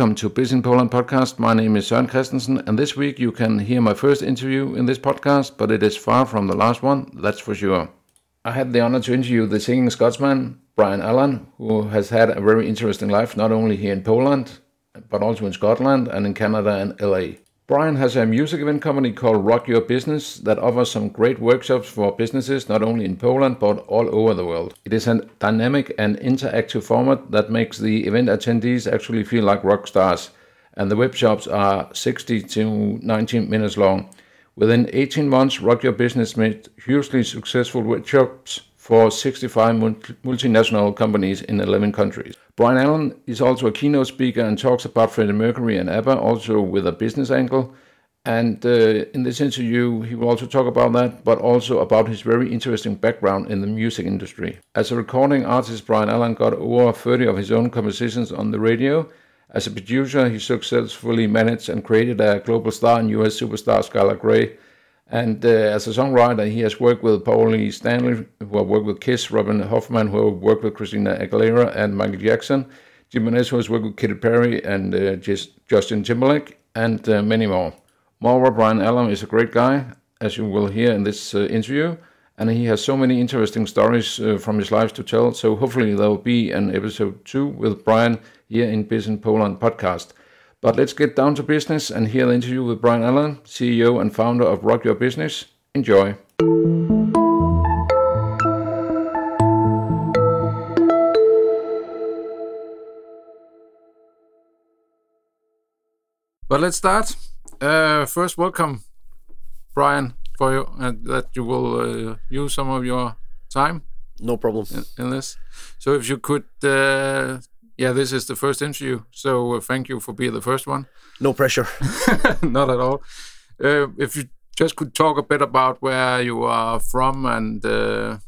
Welcome to Biz in Poland podcast. My name is Søren Christensen, and this week you can hear my first interview in this podcast, but it is far from the last one, that's for sure. I had the honor to interview the singing Scotsman, Brian Allan, who has had a very interesting life not only here in Poland, but also in Scotland and in Canada and LA. Brian has a music event company called Rock Your Business that offers some great workshops for businesses not only in Poland but all over the world. It is a dynamic and interactive format that makes the event attendees actually feel like rock stars. And the workshops are 60 to 90 minutes long. Within 18 months, Rock Your Business made hugely successful workshops for 65 multinational companies in 11 countries. Brian Allan is also a keynote speaker and talks about Freddie Mercury and ABBA, also with a business angle. And uh, in this interview, he will also talk about that, but also about his very interesting background in the music industry. As a recording artist, Brian Allan got over 30 of his own compositions on the radio. As a producer, he successfully managed and created a global star and US superstar Skylar Grey. And uh, as a songwriter, he has worked with Paulie Stanley, who have worked with Kiss, Robin Hoffman, who have worked with Christina Aguilera and Michael Jackson, Jim Jimenez, who has worked with Katy Perry and uh, Justin Timberlake, and uh, many more. Moreover, Brian Allan is a great guy, as you will hear in this uh, interview, and he has so many interesting stories uh, from his life to tell. So hopefully there will be an episode two with Brian here in Biz in Poland podcast. But let's get down to business and hear the interview with Brian Allan, CEO and founder of Rock Your Business. Enjoy. But let's start. Uh, first, welcome, Brian, for you, uh, that you will uh, use some of your time. No problem in, in this. So, if you could uh, yeah, this is the first interview, so uh, thank you for being the first one. No pressure. Not at all. Uh, if you just could talk a bit about where you are from and uh,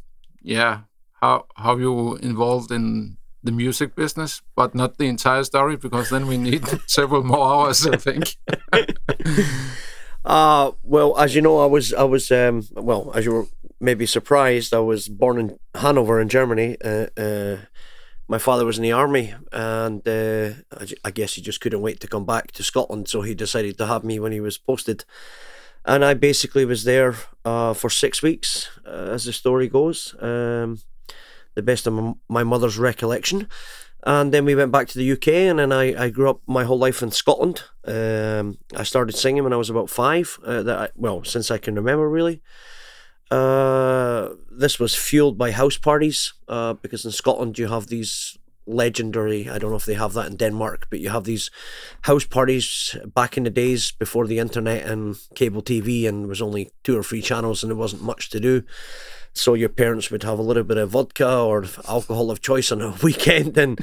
yeah, how how you involved in the music business, but not the entire story because then we need several more hours, I think. uh well, as you know, I was I was um, well, as you were maybe surprised, I was born in Hanover in Germany. Uh, uh, my father was in the army, and uh, I, guess he just couldn't wait to come back to Scotland, so he decided to have me when he was posted. And I basically was there uh, for six weeks, uh, as the story goes, um, the best of my mother's recollection. And then we went back to the UK, and then I, I grew up my whole life in Scotland. Um, I started singing when I was about five. Uh, that I, well, since I can remember, really. Uh, this was fueled by house parties uh, because in Scotland you have these legendary I don't know if they have that in Denmark but you have these house parties back in the days before the internet and cable TV and there was only two or three channels and there wasn't much to do. So your parents would have a little bit of vodka or alcohol of choice on a weekend and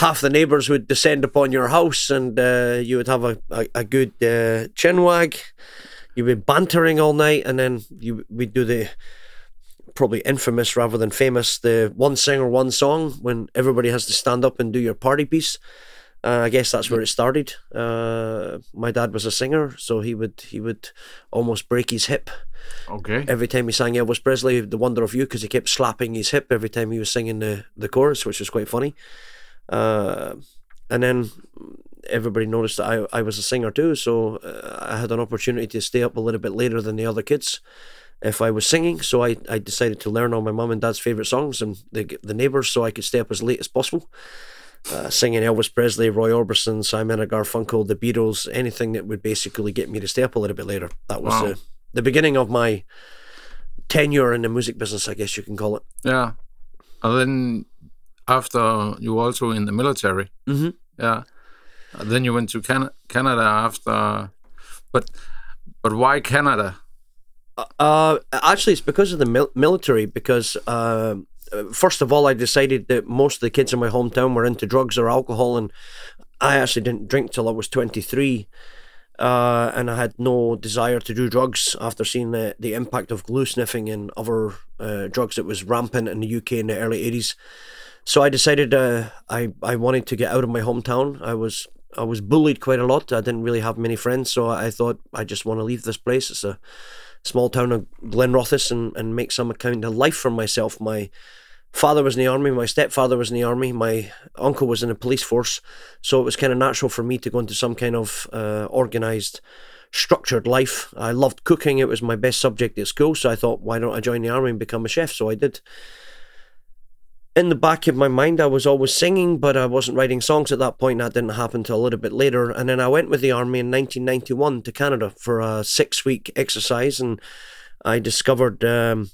half the neighbors would descend upon your house and uh, you would have a, a, a good uh, chinwag you'd be bantering all night, and then you we'd do the probably infamous rather than famous the one singer one song when everybody has to stand up and do your party piece. Uh, I guess that's where it started. Uh, my dad was a singer, so he would he would almost break his hip. Okay. Every time he sang Elvis Presley, "The Wonder of You," because he kept slapping his hip every time he was singing the the chorus, which was quite funny. Uh, and then everybody noticed that I, I was a singer too, so uh, I had an opportunity to stay up a little bit later than the other kids if I was singing. So I, I decided to learn all my mum and dad's favourite songs and the, the neighbours so I could stay up as late as possible. Uh, singing Elvis Presley, Roy Orbison, Simon and Garfunkel, the Beatles, anything that would basically get me to stay up a little bit later. That was wow. the, the beginning of my tenure in the music business, I guess you can call it. Yeah. And then after you also in the military. Mm-hmm. Yeah. Then you went to Can- Canada after, but but why Canada? Uh, uh actually, it's because of the mil- military. Because uh, first of all, I decided that most of the kids in my hometown were into drugs or alcohol, and I actually didn't drink till I was twenty three. Uh, and I had no desire to do drugs after seeing the, the impact of glue sniffing and other uh, drugs that was rampant in the UK in the early 80s. So I decided uh, I, I wanted to get out of my hometown. I was I was bullied quite a lot. I didn't really have many friends, so I thought I just want to leave this place. It's a small town of Glenrothes and, and make some kind of life for myself. My father was in the army, my stepfather was in the army, my uncle was in the police force, so it was kind of natural for me to go into some kind of uh, organized, structured life. I loved cooking; it was my best subject at school, so I thought, why don't I join the army and become a chef? So I did. In the back of my mind, I was always singing, but I wasn't writing songs at that point. That didn't happen until a little bit later. And then I went with the army in 1991 to Canada for a six week exercise, and I discovered um,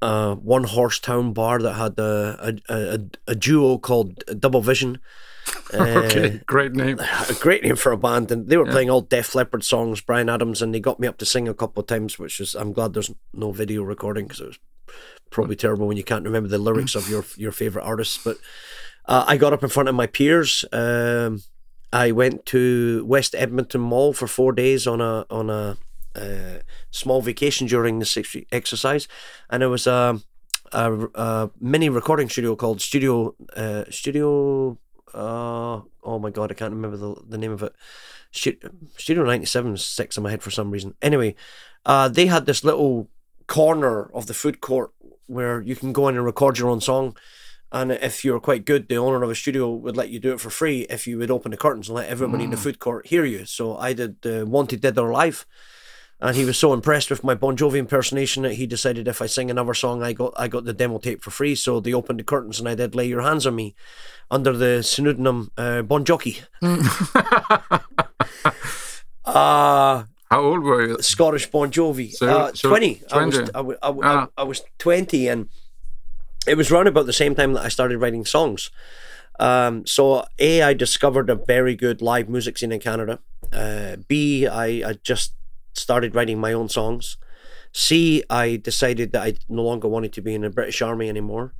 a one horse town bar that had a, a, a, a duo called Double Vision. okay, great name. A great name for a band, and they were yeah. playing all Def Leppard songs, Bryan Adams, and they got me up to sing a couple of times, which is I'm glad there's no video recording because it was probably terrible when you can't remember the lyrics of your your favorite artists. But uh, I got up in front of my peers. Um, I went to West Edmonton Mall for four days on a on a uh, small vacation during the six week exercise, and it was a, a, a mini recording studio called Studio uh, Studio. Uh, oh my god, I can't remember the, the name of it. Studio ninety seven six in my head for some reason. Anyway, uh, they had this little corner of the food court where you can go in and record your own song. And if you're quite good, the owner of a studio would let you do it for free if you would open the curtains and let everybody mm. in the mm. food court hear you. So I did uh, Wanted Dead or Alive and he was so impressed with my Bon Jovi impersonation that he decided if I sing another song, I got I got the demo tape for free. So they opened the curtains and I did "Lay Your Hands on Me" under the pseudonym uh, Bon Jockey. uh, How old were you? Scottish Bon Jovi. So, uh, so 20. 20. I was I, I, I, ah. I, was twenty, and it was around about the same time that I started writing songs. Um, so a I discovered a very good live music scene in Canada. Uh, B I I just started writing my own songs. C, I decided that I no longer wanted to be in the British Army anymore.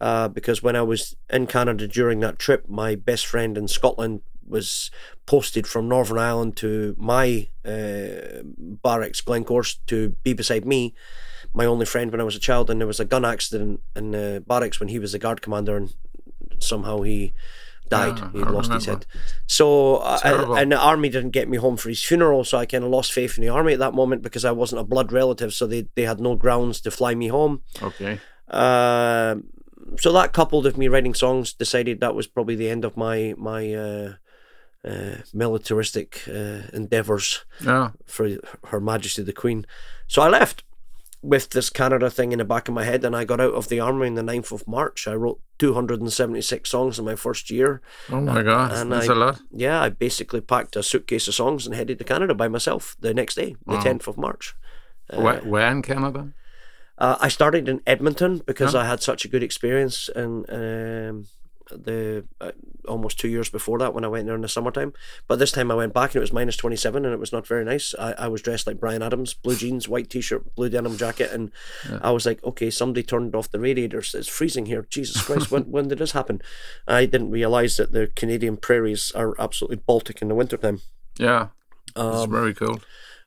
Uh, because when I was in Canada during that trip, my best friend in Scotland was posted from Northern Ireland to my uh, barracks, Glencorse, to be beside me, my only friend when I was a child. And there was a gun accident in the barracks when he was the guard commander, and somehow he died. Yeah, he lost remember. his head. So, I, and the army didn't get me home for his funeral. So I kind of lost faith in the army at that moment because I wasn't a blood relative. So they, they had no grounds to fly me home. Okay. Uh, so that coupled with me writing songs, decided that was probably the end of my my uh, uh, militaristic uh, endeavors yeah. for Her Majesty the Queen. So I left with this Canada thing in the back of my head, and I got out of the army on the 9th of March. I wrote 276 songs in my first year. Oh my God, and that's I, a lot. Yeah, I basically packed a suitcase of songs and headed to Canada by myself the next day, the wow. 10th of March. Uh, where, where in Canada? Uh, I started in Edmonton because I had such a good experience and. Um, the uh, almost two years before that when I went there in the summertime. But this time I went back and it was minus 27 and it was not very nice. I, I was dressed like Bryan Adams, blue jeans, white t shirt, blue denim jacket. And yeah. I was like, okay, somebody turned off the radiators. It's freezing here. Jesus Christ, when, when did this happen? I didn't realize that the Canadian prairies are absolutely Baltic in the wintertime. Yeah. Um, it's very cold.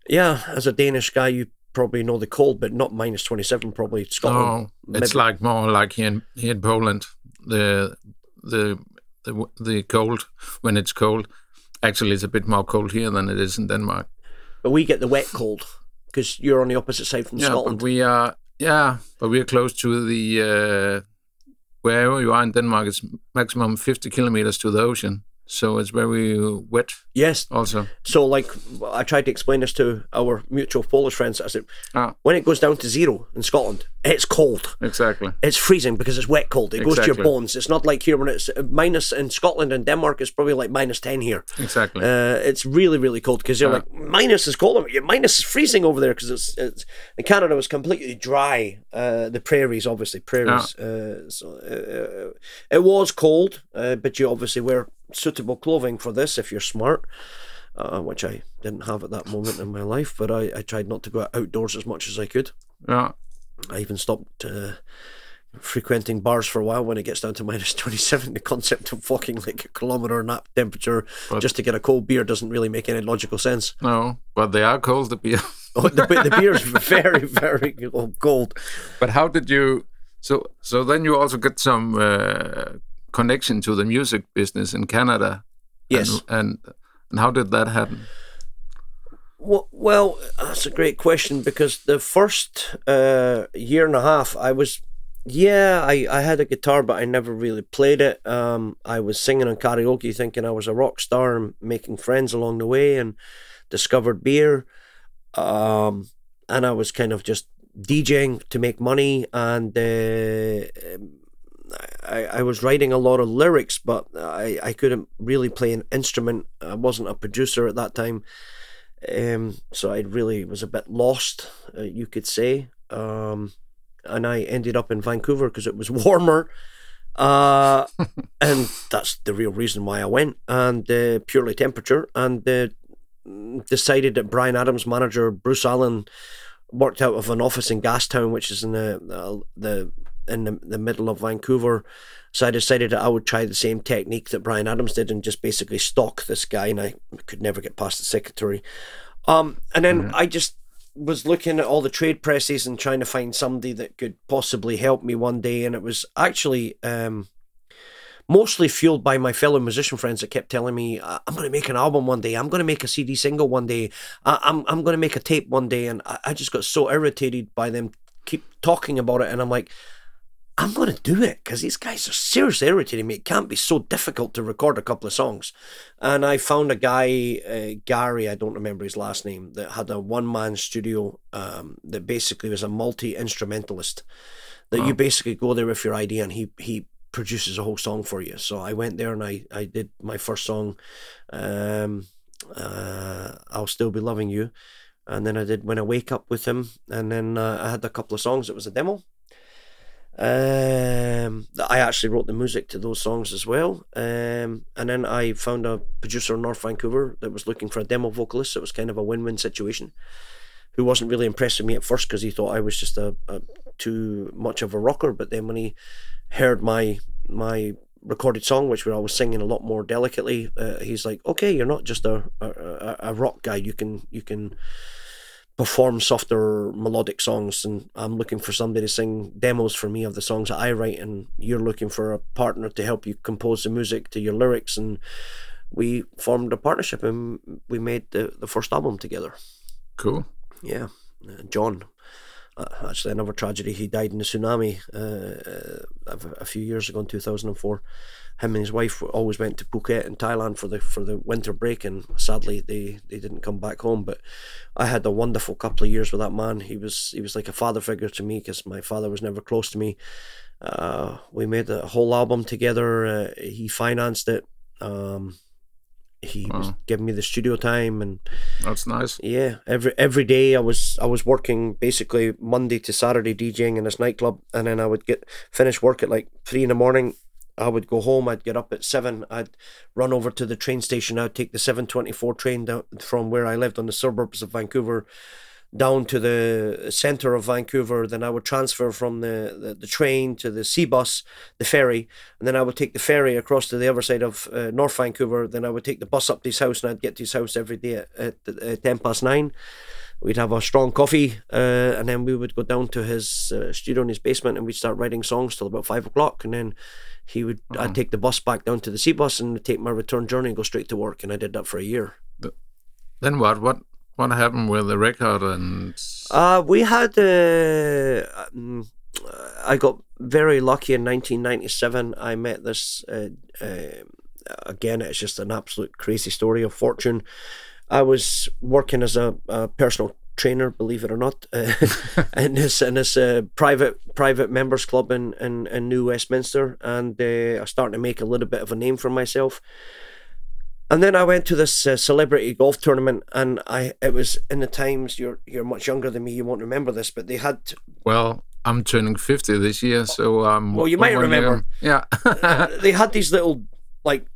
Yeah. As a Danish guy, you probably know the cold, but not minus 27, probably Scotland. No, it's like more like here in, here in Poland. The the the the cold when it's cold. Actually, it's a bit more cold here than it is in Denmark. But we get the wet cold because you're on the opposite side from yeah, Scotland. But we are yeah, but we're close to the uh, wherever you are in Denmark. It's maximum fifty kilometers to the ocean so it's very wet. Yes. Also. So, like, I tried to explain this to our mutual Polish friends. I said, ah. when it goes down to zero in Scotland, it's cold. Exactly. It's freezing because it's wet cold. It exactly. goes to your bones. It's not like here when it's minus in Scotland and Denmark. It's probably like minus ten here. Exactly. Uh, it's really really cold because you're like minus is cold. Minus is freezing over there because it's, it's in Canada was completely dry. Uh, the prairies, obviously prairies. Uh, so uh, uh, it was cold, uh, but you obviously wear suitable clothing for this if you're smart. Uh, which I didn't have at that moment in my life, but I, I tried not to go outdoors as much as I could. Yeah. I even stopped uh, frequenting bars for a while when it gets down to minus 27. The concept of walking like a kilometre nap temperature but just to get a cold beer doesn't really make any logical sense. No, but they are cold, the beer. oh, the, the beer is very, very cold. But how did you. So, so then you also get some uh, connection to the music business in Canada. Yes. And, and, and how did that happen? Well, well, that's a great question because the first uh, year and a half, I was yeah, I, I had a guitar, but I never really played it. Um, I was singing on karaoke, thinking I was a rock star and making friends along the way, and discovered beer. Um, and I was kind of just DJing to make money, and uh, I, I was writing a lot of lyrics, but I, I couldn't really play an instrument. I wasn't a producer at that time. Um, so I really was a bit lost, uh, you could say. Um, and I ended up in Vancouver because it was warmer. Uh, and that's the real reason why I went, and uh, purely temperature. And decided that Bryan Adams' manager Bruce Allen worked out of an office in Gastown, which is in the uh, the in the, the middle of Vancouver. So I decided that I would try the same technique that Bryan Adams did and just basically stalk this guy, and I could never get past the secretary. Um, and then mm-hmm. I just was looking at all the trade presses and trying to find somebody that could possibly help me one day, and it was actually um, mostly fueled by my fellow musician friends that kept telling me, "I'm going to make an album one day. I'm going to make a CD single one day. I'm I'm going to make a tape one day." And I, I just got so irritated by them keep talking about it, and I'm like, I'm going to do it because these guys are seriously irritating me. It can't be so difficult to record a couple of songs. And I found a guy, uh, Gary, I don't remember his last name, that had a one man studio um, that basically was a multi instrumentalist. That wow. you basically go there with your idea and he, he produces a whole song for you. So I went there and I, I did my first song, um, uh, I'll Still Be Loving You. And then I did When I Wake Up with him. And then uh, I had a couple of songs. It was a demo um, I actually wrote the music to those songs as well. Um, and then I found a producer in North Vancouver that was looking for a demo vocalist. So it was kind of a win-win situation. Who wasn't really impressed with me at first because he thought I was just a, a too much of a rocker. But then when he heard my my recorded song, which where I was singing a lot more delicately, uh, he's like, "Okay, you're not just a, a, a rock guy. You can you can." Perform softer melodic songs and I'm looking for somebody to sing demos for me of the songs that I write and you're looking for a partner to help you compose the music to your lyrics and we formed a partnership and we made the, the first album together. Cool. Yeah. Uh, John. Uh, actually, another tragedy. He died in the tsunami uh, uh a few years ago in 2004 him and his wife always went to Phuket in Thailand for the for the winter break, and sadly they they didn't come back home. But I had a wonderful couple of years with that man. He was he was like a father figure to me because my father was never close to me. Uh, we made a whole album together. Uh, he financed it. Um, he was giving me the studio time and that's nice yeah every every day i was i was working basically monday to saturday djing in this nightclub and then i would get finish work at like three in the morning I would go home. I'd get up at seven. I'd run over to the train station. I'd take the seven twenty four train down from where I lived on the suburbs of Vancouver down to the center of Vancouver. Then I would transfer from the, the, the, train to the sea bus, the ferry, and then I would take the ferry across to the other side of uh, North Vancouver. Then I would take the bus up to his house, and I'd get to his house every day at, at, at ten past nine. We'd have a strong coffee, uh, and then we would go down to his uh, studio in his basement, and we'd start writing songs till about five o'clock, and then he would uh-huh. I'd take the bus back down to the sea bus and take my return journey and go straight to work, and I did that for a year. But Then what? What what happened with the record and? Uh, we had. Uh, um, I got very lucky in 1997. I met this. Uh, uh, again, it's just an absolute crazy story of fortune. I was working as a, a personal trainer, believe it or not, uh, in this in this uh, private private members club in in, in New Westminster, and uh, I starting to make a little bit of a name for myself. And then I went to this uh, celebrity golf tournament, and I it was in the times you're you're much younger than me, you won't remember this, but they had. Well, I'm turning fifty this year, so um. Well, you might remember. Year. Yeah. they had these little like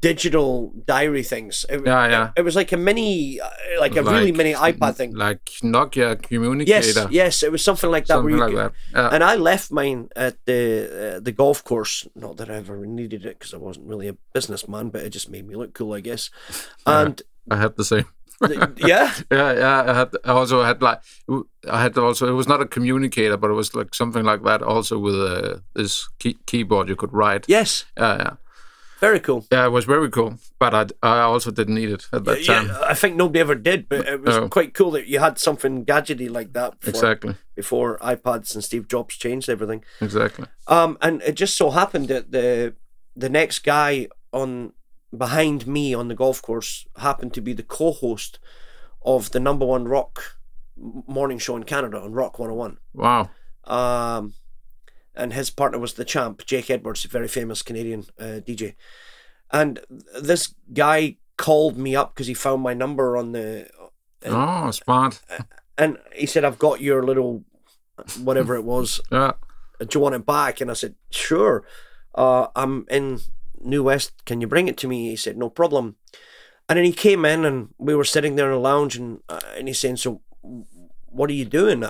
digital diary things. It, yeah, yeah. It, it was like a mini, uh, like a like, really mini iPad thing, like Nokia communicator. Yes, yes, it was something like that. Something like could, that. Yeah. And I left mine at the uh, the golf course. Not that I ever needed it because I wasn't really a businessman, but it just made me look cool, I guess. And yeah, I had the same. yeah, yeah, yeah. I had I also had like I had also it was not a communicator, but it was like something like that. Also with uh, this key- keyboard, you could write. Yes. Yeah, yeah Very cool. Yeah, it was very cool, but I, I also didn't need it at that Yeah, time. I think nobody ever did, but it was No. quite cool that you had something gadgety like that before, Exactly, before iPads and Steve Jobs changed everything. exactly. Um, and it just so happened that the the next guy on behind me on the golf course happened to be the co-host of the number one rock morning show in Canada on Rock 101. Wow. Um, and his partner was the champ, Jake Edwards, a very famous Canadian uh, DJ. And this guy called me up because he found my number on the, And- oh, smart. and he said, "I've got your little, whatever it was. Yeah. Do you want it back?" And I said, "Sure. Uh, I'm in New West. Can you bring it to me?" He said, "No problem." And then he came in, and we were sitting there in a lounge, and uh, and he's saying, "So, what are you doing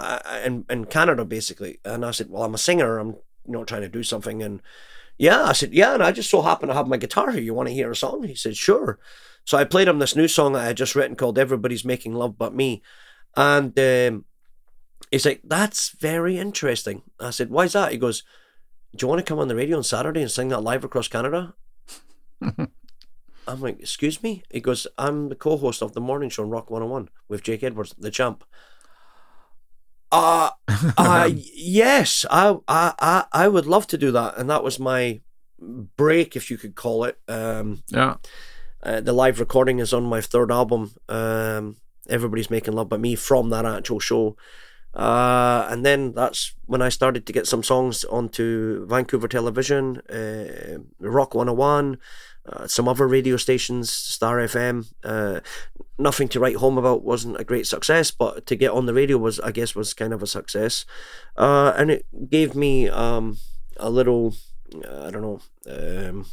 in in Canada, basically?" And I said, "Well, I'm a singer. I'm you know trying to do something." And yeah, I said, "Yeah," and I just so happen to have my guitar here. You want to hear a song? He said, "Sure." So I played him this new song that I had just written called "Everybody's Making Love But Me," and um, he's like, "That's very interesting." I said, "Why's that?" He goes, "Do you want to come on the radio on Saturday and sing that live across Canada?" I'm like, "Excuse me?" He goes, "I'm the co-host of the morning show on Rock 101 with Jake Edwards, the champ." Uh, uh yes, I, I I I would love to do that, and that was my break, if you could call it. Um, yeah. uh, the live recording is on my third album. Um, Everybody's making love but me from that actual show. Uh, and then that's when I started to get some songs onto Vancouver Television, uh, Rock 101, uh, some other radio stations, Star FM. Uh, nothing to write home about wasn't a great success, but to get on the radio was, I guess, was kind of a success. Uh, and it gave me um, a little, I don't know, um,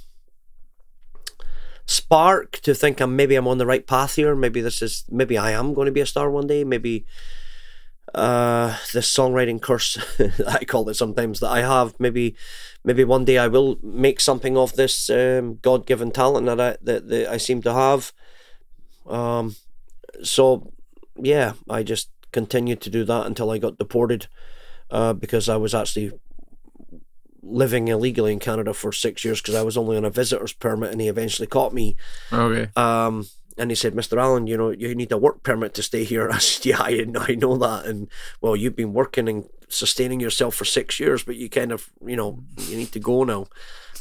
spark to think I'm maybe I'm on the right path here. Maybe this is maybe I am going to be a star one day. Maybe uh this songwriting curse I call it sometimes that I have. Maybe maybe one day I will make something of this um, God given talent that I that, that I seem to have. Um so yeah, I just continued to do that until I got deported uh, because I was actually living illegally in Canada for six years because I was only on a visitor's permit and he eventually caught me. Okay. Um, and he said, Mr. Allan, you know, you need a work permit to stay here. I said, Yeah, I, I know that. And well, you've been working and sustaining yourself for six years, but you kind of, you know, you need to go now.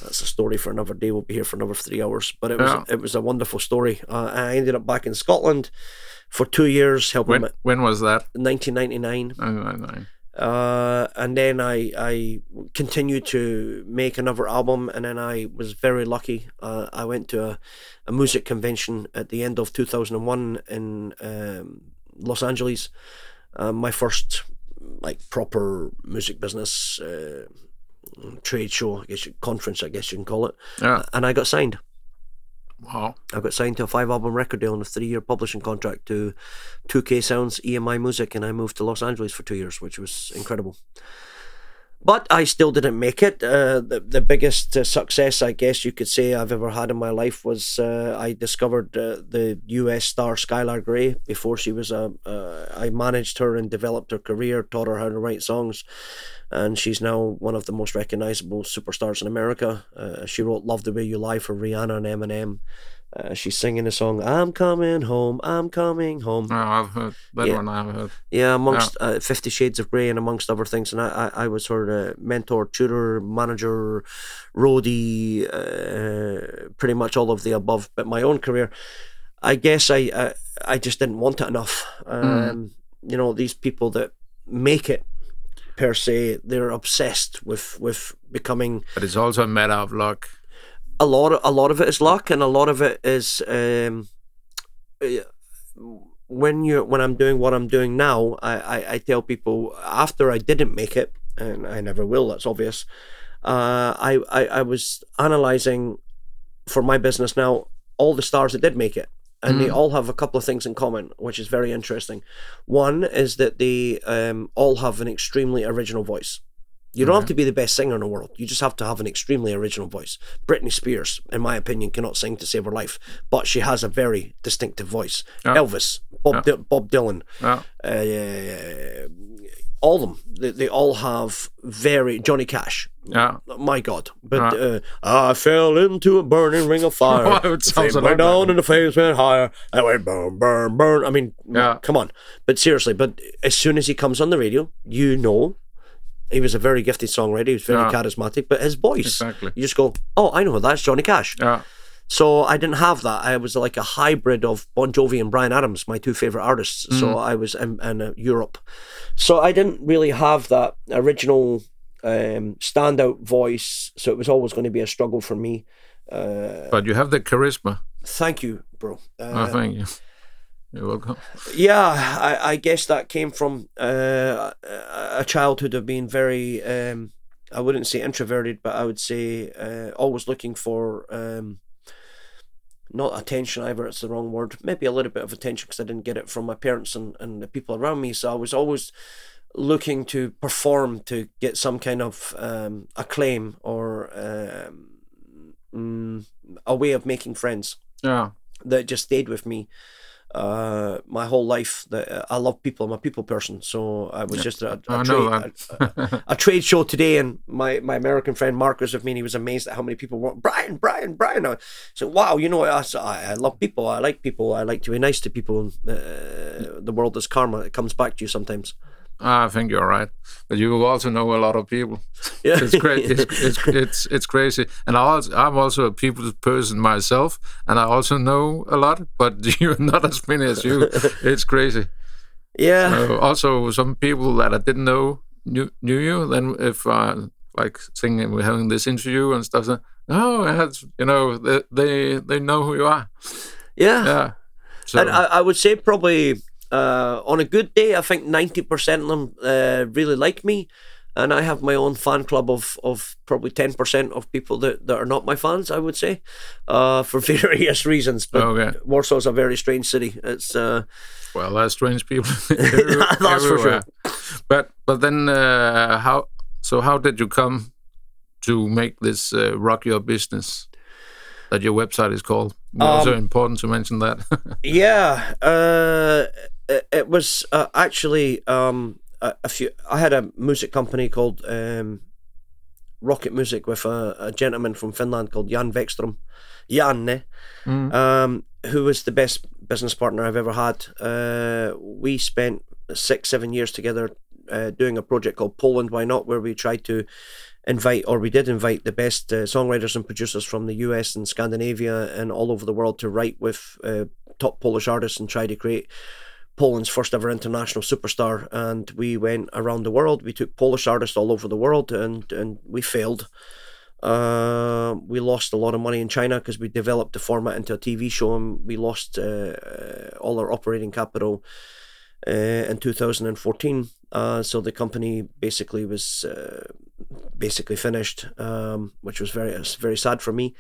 That's a story for another day. We'll be here for another three hours. But it was Yeah. it was a wonderful story. Uh, I ended up back in Scotland for two years, helping When when was that? 1999 Oh. Uh, and then I I continued to make another album, and then I was very lucky. Uh, I went to a, a music convention at the end of two thousand and one in um, Los Angeles. Uh, my first like proper music business uh, trade show, I guess you, conference, I guess you can call it, Yeah. and I got signed. Wow. I got signed to a five album record deal and a three year publishing contract to 2K Sounds, EMI Music, and I moved to Los Angeles for two years, which was incredible. But I still didn't make it. Uh, the, the biggest uh, success, I guess you could say, I've ever had in my life was uh, I discovered uh, the US star Skylar Grey before she was a. I managed her and developed her career, taught her how to write songs, and she's now one of the most recognizable superstars in America. Uh, she wrote "Love the Way You Lie" for Rihanna and Eminem. Uh, she's singing a song "I'm Coming Home, I'm Coming Home." No, I've heard that Yeah. one. I've heard. Yeah, amongst uh, Fifty Shades of Grey and amongst other things, and I, I, I was her uh, mentor, tutor, manager, roadie, uh, pretty much all of the above. But my own career, I guess I I, I just didn't want it enough. Um, You know, these people that make it per se, they're obsessed with with becoming But it's also a matter of luck. A lot of a lot of it is luck and a lot of it is um when you when I'm doing what I'm doing now I, I I tell people after I didn't make it and I never will that's obvious uh I I, I was analyzing for my business now all the stars that did make it and they Mhm. all have a couple of things in common which is very interesting one is that they um all have an extremely original voice you don't have to be the best singer in the world. You just have to have an extremely original voice. Britney Spears, in my opinion, cannot sing to save her life, but she has a very distinctive voice. Yeah. Elvis, Bob, Yeah. Di- Bob Dylan, Yeah. uh, all of them. They, they all have very Johnny Cash. Yeah. My God! But uh, I fell into a burning ring of fire. Wow, it sounds went down and the flames went higher. I went burn, burn, burn. I mean, Yeah. come on. But seriously, but as soon as he comes on the radio, you know, he was a very gifted songwriter. He was very Yeah. charismatic. But his voice, Exactly. you just go, oh, I know that's Johnny Cash. Yeah. So I didn't have that. I was like a hybrid of Bon Jovi and Bryan Adams, my two favorite artists. So I was in, in uh, Europe. So I didn't really have that original um, standout voice. So it was always going to be a struggle for me. Uh, But you have the charisma. thank you, bro. Uh, oh, thank you. You're welcome. yeah, I, I guess that came from uh, a- childhood of being very, um, I wouldn't say introverted, but I would say uh, always looking for um, not attention either, it's the wrong word, maybe a little bit of attention because I didn't get it from my parents and, and the people around me. So I was always looking to perform to get some kind of um, acclaim or um, mm, a way of making friends Yeah. that just stayed with me uh my whole life that uh, i love people. I'm a people person. So i was just at a, a, trade, a, a trade show today and my my american friend Marcus with me and he was amazed at how many people were brian brian brian. I said wow you know what? I, I, I love people. I like people. I like to be nice to people. Uh, the world is karma. It comes back to you sometimes I think you're right. But you also know a lot of people. yeah It's great. It's, it's it's it's crazy. And I also, I'm also a people's person myself, and I also know a lot. But you're not as many as you. It's crazy. yeah Uh, also, some people that I didn't know knew, knew you. Then if uh, like singing, we're having this interview and stuff. So, oh, that's you know they, they they know who you are. yeah Yeah. So And I, I would say probably uh, on a good day, I think ninety percent of them uh, really like me, and I have my own fan club of of probably ten percent of people that, that are not my fans. I would say, uh, for various reasons. But Okay. Warsaw's a very strange city. It's uh, well, there's strange people. That's for sure. everywhere. But but then uh, how? So how did you come to make this uh, rock your business? That your website is called. also Um, important to mention that. yeah, uh, it, it was uh, actually um, a, a few. I had a music company called um, Rocket Music with a, a gentleman from Finland called Jan Vekstrom, Janne, Mm. um, who was the best business partner I've ever had. Uh, we spent six, seven years together uh, doing a project called Poland Why Not, where we tried to invite, or we did invite, the best uh, songwriters and producers from the US and Scandinavia and all over the world to write with uh, top Polish artists and try to create Poland's first ever international superstar. And we went around the world. We took Polish artists all over the world, and and we failed. Uh, we lost a lot of money in China because we developed the format into a TV show, and we lost uh, all our operating capital uh, in 2014. Uh, so the company basically was uh, basically finished, um, which was very very sad for me.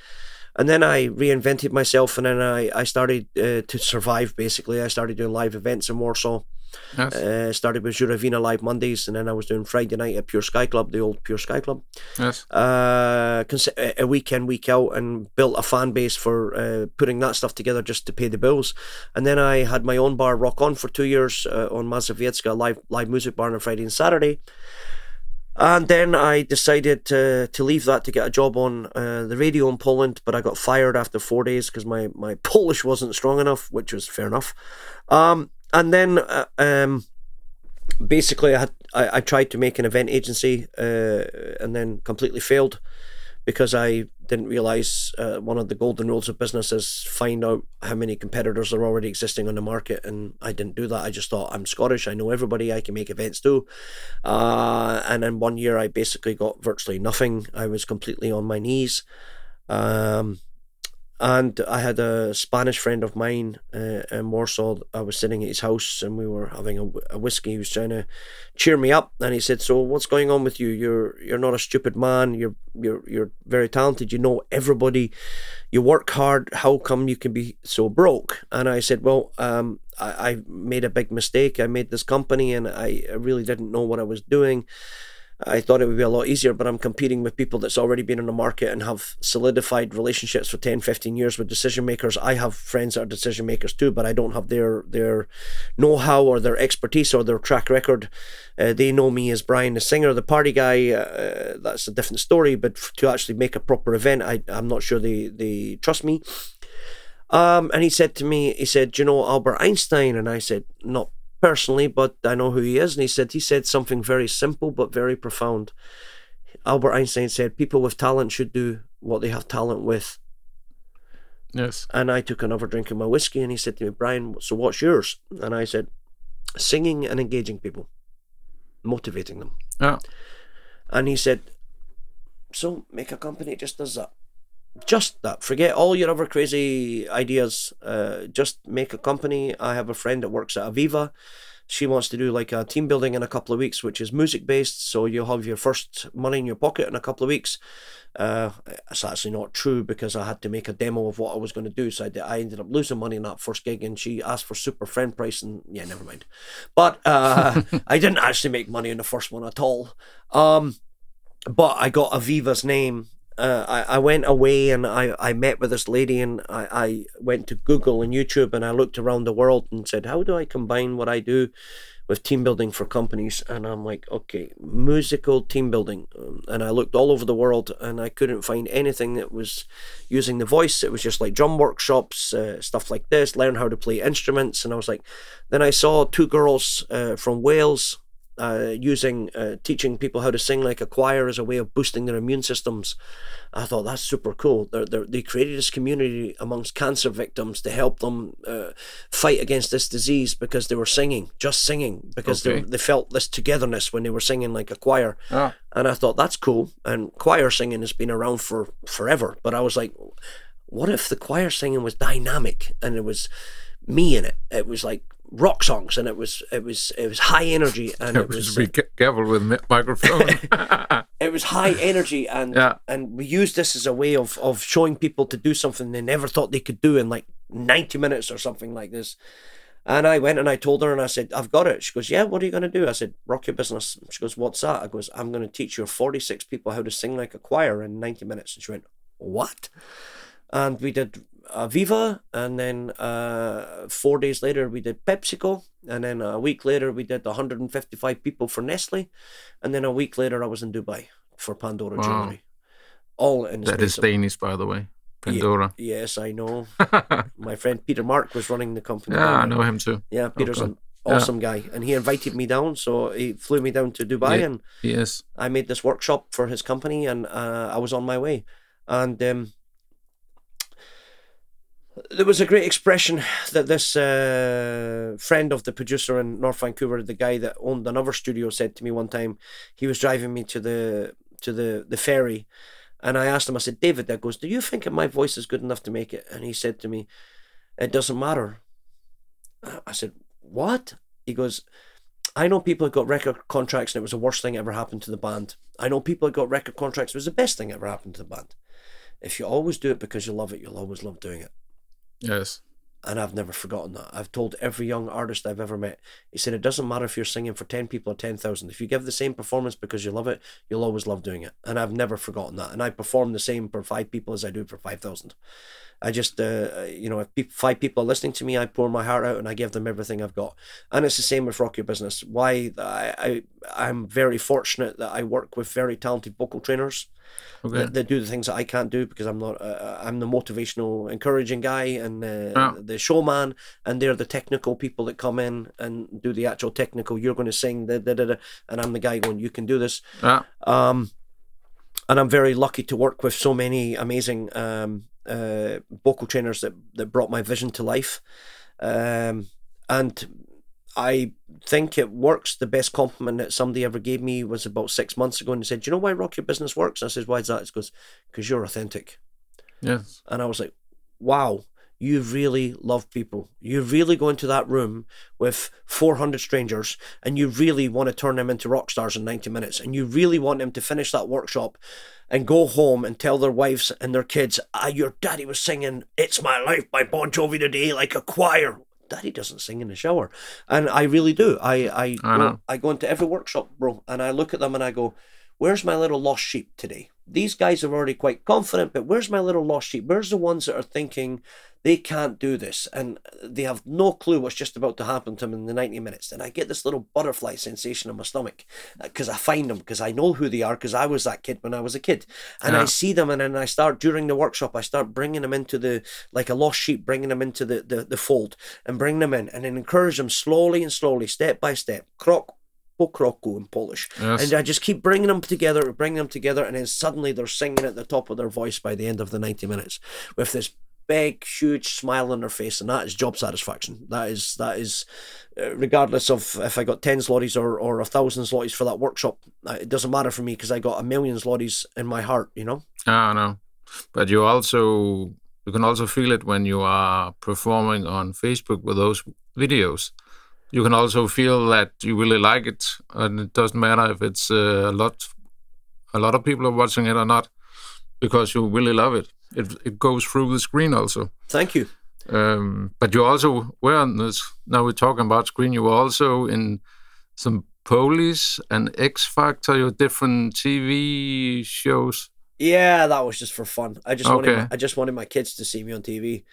And then I reinvented myself, and then I I started uh, to survive. Basically, I started doing live events in Warsaw. yes. Uh, started with Juravina Live Mondays, and then I was doing Friday night at Pure Sky Club, the old Pure Sky Club yes. uh, a week in, week out, and built a fan base for uh, putting that stuff together just to pay the bills. And then I had my own bar, Rock On, for two years uh, on Mazowiecka, live live music bar on a Friday and Saturday. And then I decided to, to leave that to get a job on uh, the radio in Poland, but I got fired after four days because my, my Polish wasn't strong enough, which was fair enough. Um, and then uh, um, basically I had I, I tried to make an event agency uh, and then completely failed because I didn't realize uh, one of the golden rules of business is find out how many competitors are already existing on the market and I didn't do that. I just thought I'm Scottish I know everybody I can make events too. Uh, and in one year I basically got virtually nothing. I was completely on my knees. Um, and I had a Spanish friend of mine uh, in Warsaw. I was sitting at his house and we were having a, a whiskey. He was trying to cheer me up, and he said, "So what's going on with you? You're you're not a stupid man. You're you're you're very talented. You know everybody. You work hard. How come you can be so broke?" And I said, "Well, um, I, I made a big mistake. I made this company, and I, I really didn't know what I was doing." I thought it would be a lot easier, but I'm competing with people that's already been in the market and have solidified relationships for 10, 15 years with decision makers. I have friends that are decision makers too, but I don't have their their know-how or their expertise or their track record. Uh, they know me as Brian the singer, the party guy. Uh, that's a different story, but to actually make a proper event, I, I'm not sure they, they trust me. Um, and he said to me, he said, "Do you know Albert Einstein?" And I said, "Not personally, but I know who he is." And he said, he said something very simple but very profound. Albert Einstein said, "People with talent should do what they have talent with." Yes. And I took another drink of my whiskey, and he said to me, "Brian, so what's yours?" And I said, "Singing and engaging people, motivating them." Yeah. And he said, "So make a company that just does that." Just that. Forget all your other crazy ideas. Uh, just make a company. I have a friend that works at Aviva. She wants to do like a team building in a couple of weeks, which is music based. So you'll have your first money in your pocket in a couple of weeks. Uh, it's actually not true because I had to make a demo of what I was going to do. So I, did, I ended up losing money in that first gig, and she asked for super friend price, and yeah, never mind. But uh, I didn't actually make money in the first one at all. Um, but I got Aviva's name uh, I, I went away and I, I met with this lady and I, I went to Google and YouTube and I looked around the world and said, how do I combine what I do with team building for companies? And I'm like, okay, musical team building. Um, and I looked all over the world and I couldn't find anything that was using the voice. It was just like drum workshops, uh, stuff like this, learn how to play instruments. And I was like, then I saw two girls uh, from Wales uh, using uh, teaching people how to sing like a choir as a way of boosting their immune systems. I thought that's super cool. They're, they're, they created this community amongst cancer victims to help them uh, fight against this disease because they were singing, just singing, because okay. they, they felt this togetherness when they were singing like a choir. Ah. And I thought that's cool. And choir singing has been around for forever. But I was like, what if the choir singing was dynamic and it was me in it? It was like rock songs, and it was it was it was high energy, and it was be uh, careful with microphone. it was high energy, and yeah. and we used this as a way of of showing people to do something they never thought they could do in like ninety minutes or something like this. And I went and I told her and I said, I've got it. She goes, Yeah, what are you going to do? I said, Rock your business. She goes, What's that? I goes, I'm going to teach your 46 people how to sing like a choir in 90 minutes. And she went, What? And we did Aviva, and then uh, four days later we did PepsiCo, and then a week later we did 155 people for Nestle, and then a week later I was in Dubai for Pandora wow. Jewelry. All in that is Danish, by the way. Pandora. Yeah, yes, I know. My friend Peter Mark was running the company. Yeah, I know him too. Yeah, Peter's an awesome yeah. guy, and he invited me down. So he flew me down to Dubai, yeah, and yes, I made this workshop for his company, and uh, I was on my way. And um, there was a great expression that this uh, friend of the producer in North Vancouver, the guy that owned another studio, said to me one time. He was driving me to the to the the ferry, and I asked him. I said, "David, that goes. Do you think that my voice is good enough to make it?" And he said to me, "It doesn't matter." I said, "What?" He goes, "I know people who got record contracts and it was the worst thing ever happened to the band. I know people who got record contracts it was the best thing ever happened to the band. If you always do it because you love it, you'll always love doing it." Yes. And I've never forgotten that. I've told every young artist I've ever met. He said it doesn't matter if you're singing for ten people or ten thousand. If you give the same performance because you love it, you'll always love doing it. And I've never forgotten that. And I perform the same for five people as I do for five thousand. I just, uh, you know, if five people are listening to me, I pour my heart out and I give them everything I've got. And it's the same with Rock Your Business. Why I, I I'm very fortunate that I work with very talented vocal trainers okay. that, that, do the things that I can't do because I'm not. Uh, uh I'm the motivational, encouraging guy and uh, the showman, and they're the technical people that come in and do the actual technical. You're going to sing, da, da, da, da, and I'm the guy going, "You can do this." Yeah. Um, and I'm very lucky to work with so many amazing um, uh, vocal trainers that that brought my vision to life, um, and I think it works. The best compliment that somebody ever gave me was about six months ago, and he said, "Do you know why Rock Your Business works?" And I said, "Why is that?" He goes, "Because you're authentic." Yes. And I was like, "Wow." You really love people. You really go into that room with 400 strangers and you really want to turn them into rock stars in 90 minutes. And you really want them to finish that workshop and go home and tell their wives and their kids, ah, your daddy was singing It's My Life by Bon Jovi today like a choir Daddy doesn't sing in the shower, and I really do. I I I go. I go into every workshop, bro, and I look at them and I go, "Where's my little lost sheep today?" These guys are already quite confident, but where's my little lost sheep? Where's the ones that are thinking they can't do this and they have no clue what's just about to happen to them in the 90 minutes? And I get this little butterfly sensation in my stomach uh, because I find them, because I know who they are, because I was that kid when I was a kid. And I see them and then I start, during the workshop, I start bringing them into the, like a lost sheep, bringing them into the, the, the fold and bring them in and then encourage them slowly and slowly, step by step, po kroku in Polish. Yes. And I just keep bringing them together, bringing them together, and then suddenly they're singing at the top of their voice by the end of the 90 minutes with this big, huge smile on their face, and that is job satisfaction. That is, that is, uh, regardless of if I got 10 zlotys or, or a thousand zlotys for that workshop, uh, it doesn't matter for me because I got a million zlotys in my heart, you know? I know. But you also you can also feel it when you are performing on Facebook with those videos. You can also feel that you really like it, and it doesn't matter if it's uh, a lot, a lot of people are watching it or not, because you really love it. It it goes through the screen also. Thank you. Um, but you also were on this. Now we're talking about screen. You were also in some Police and X Factor, your different TV shows. Yeah, that was just for fun. I just wanted Okay. my, I just wanted my kids to see me on TV.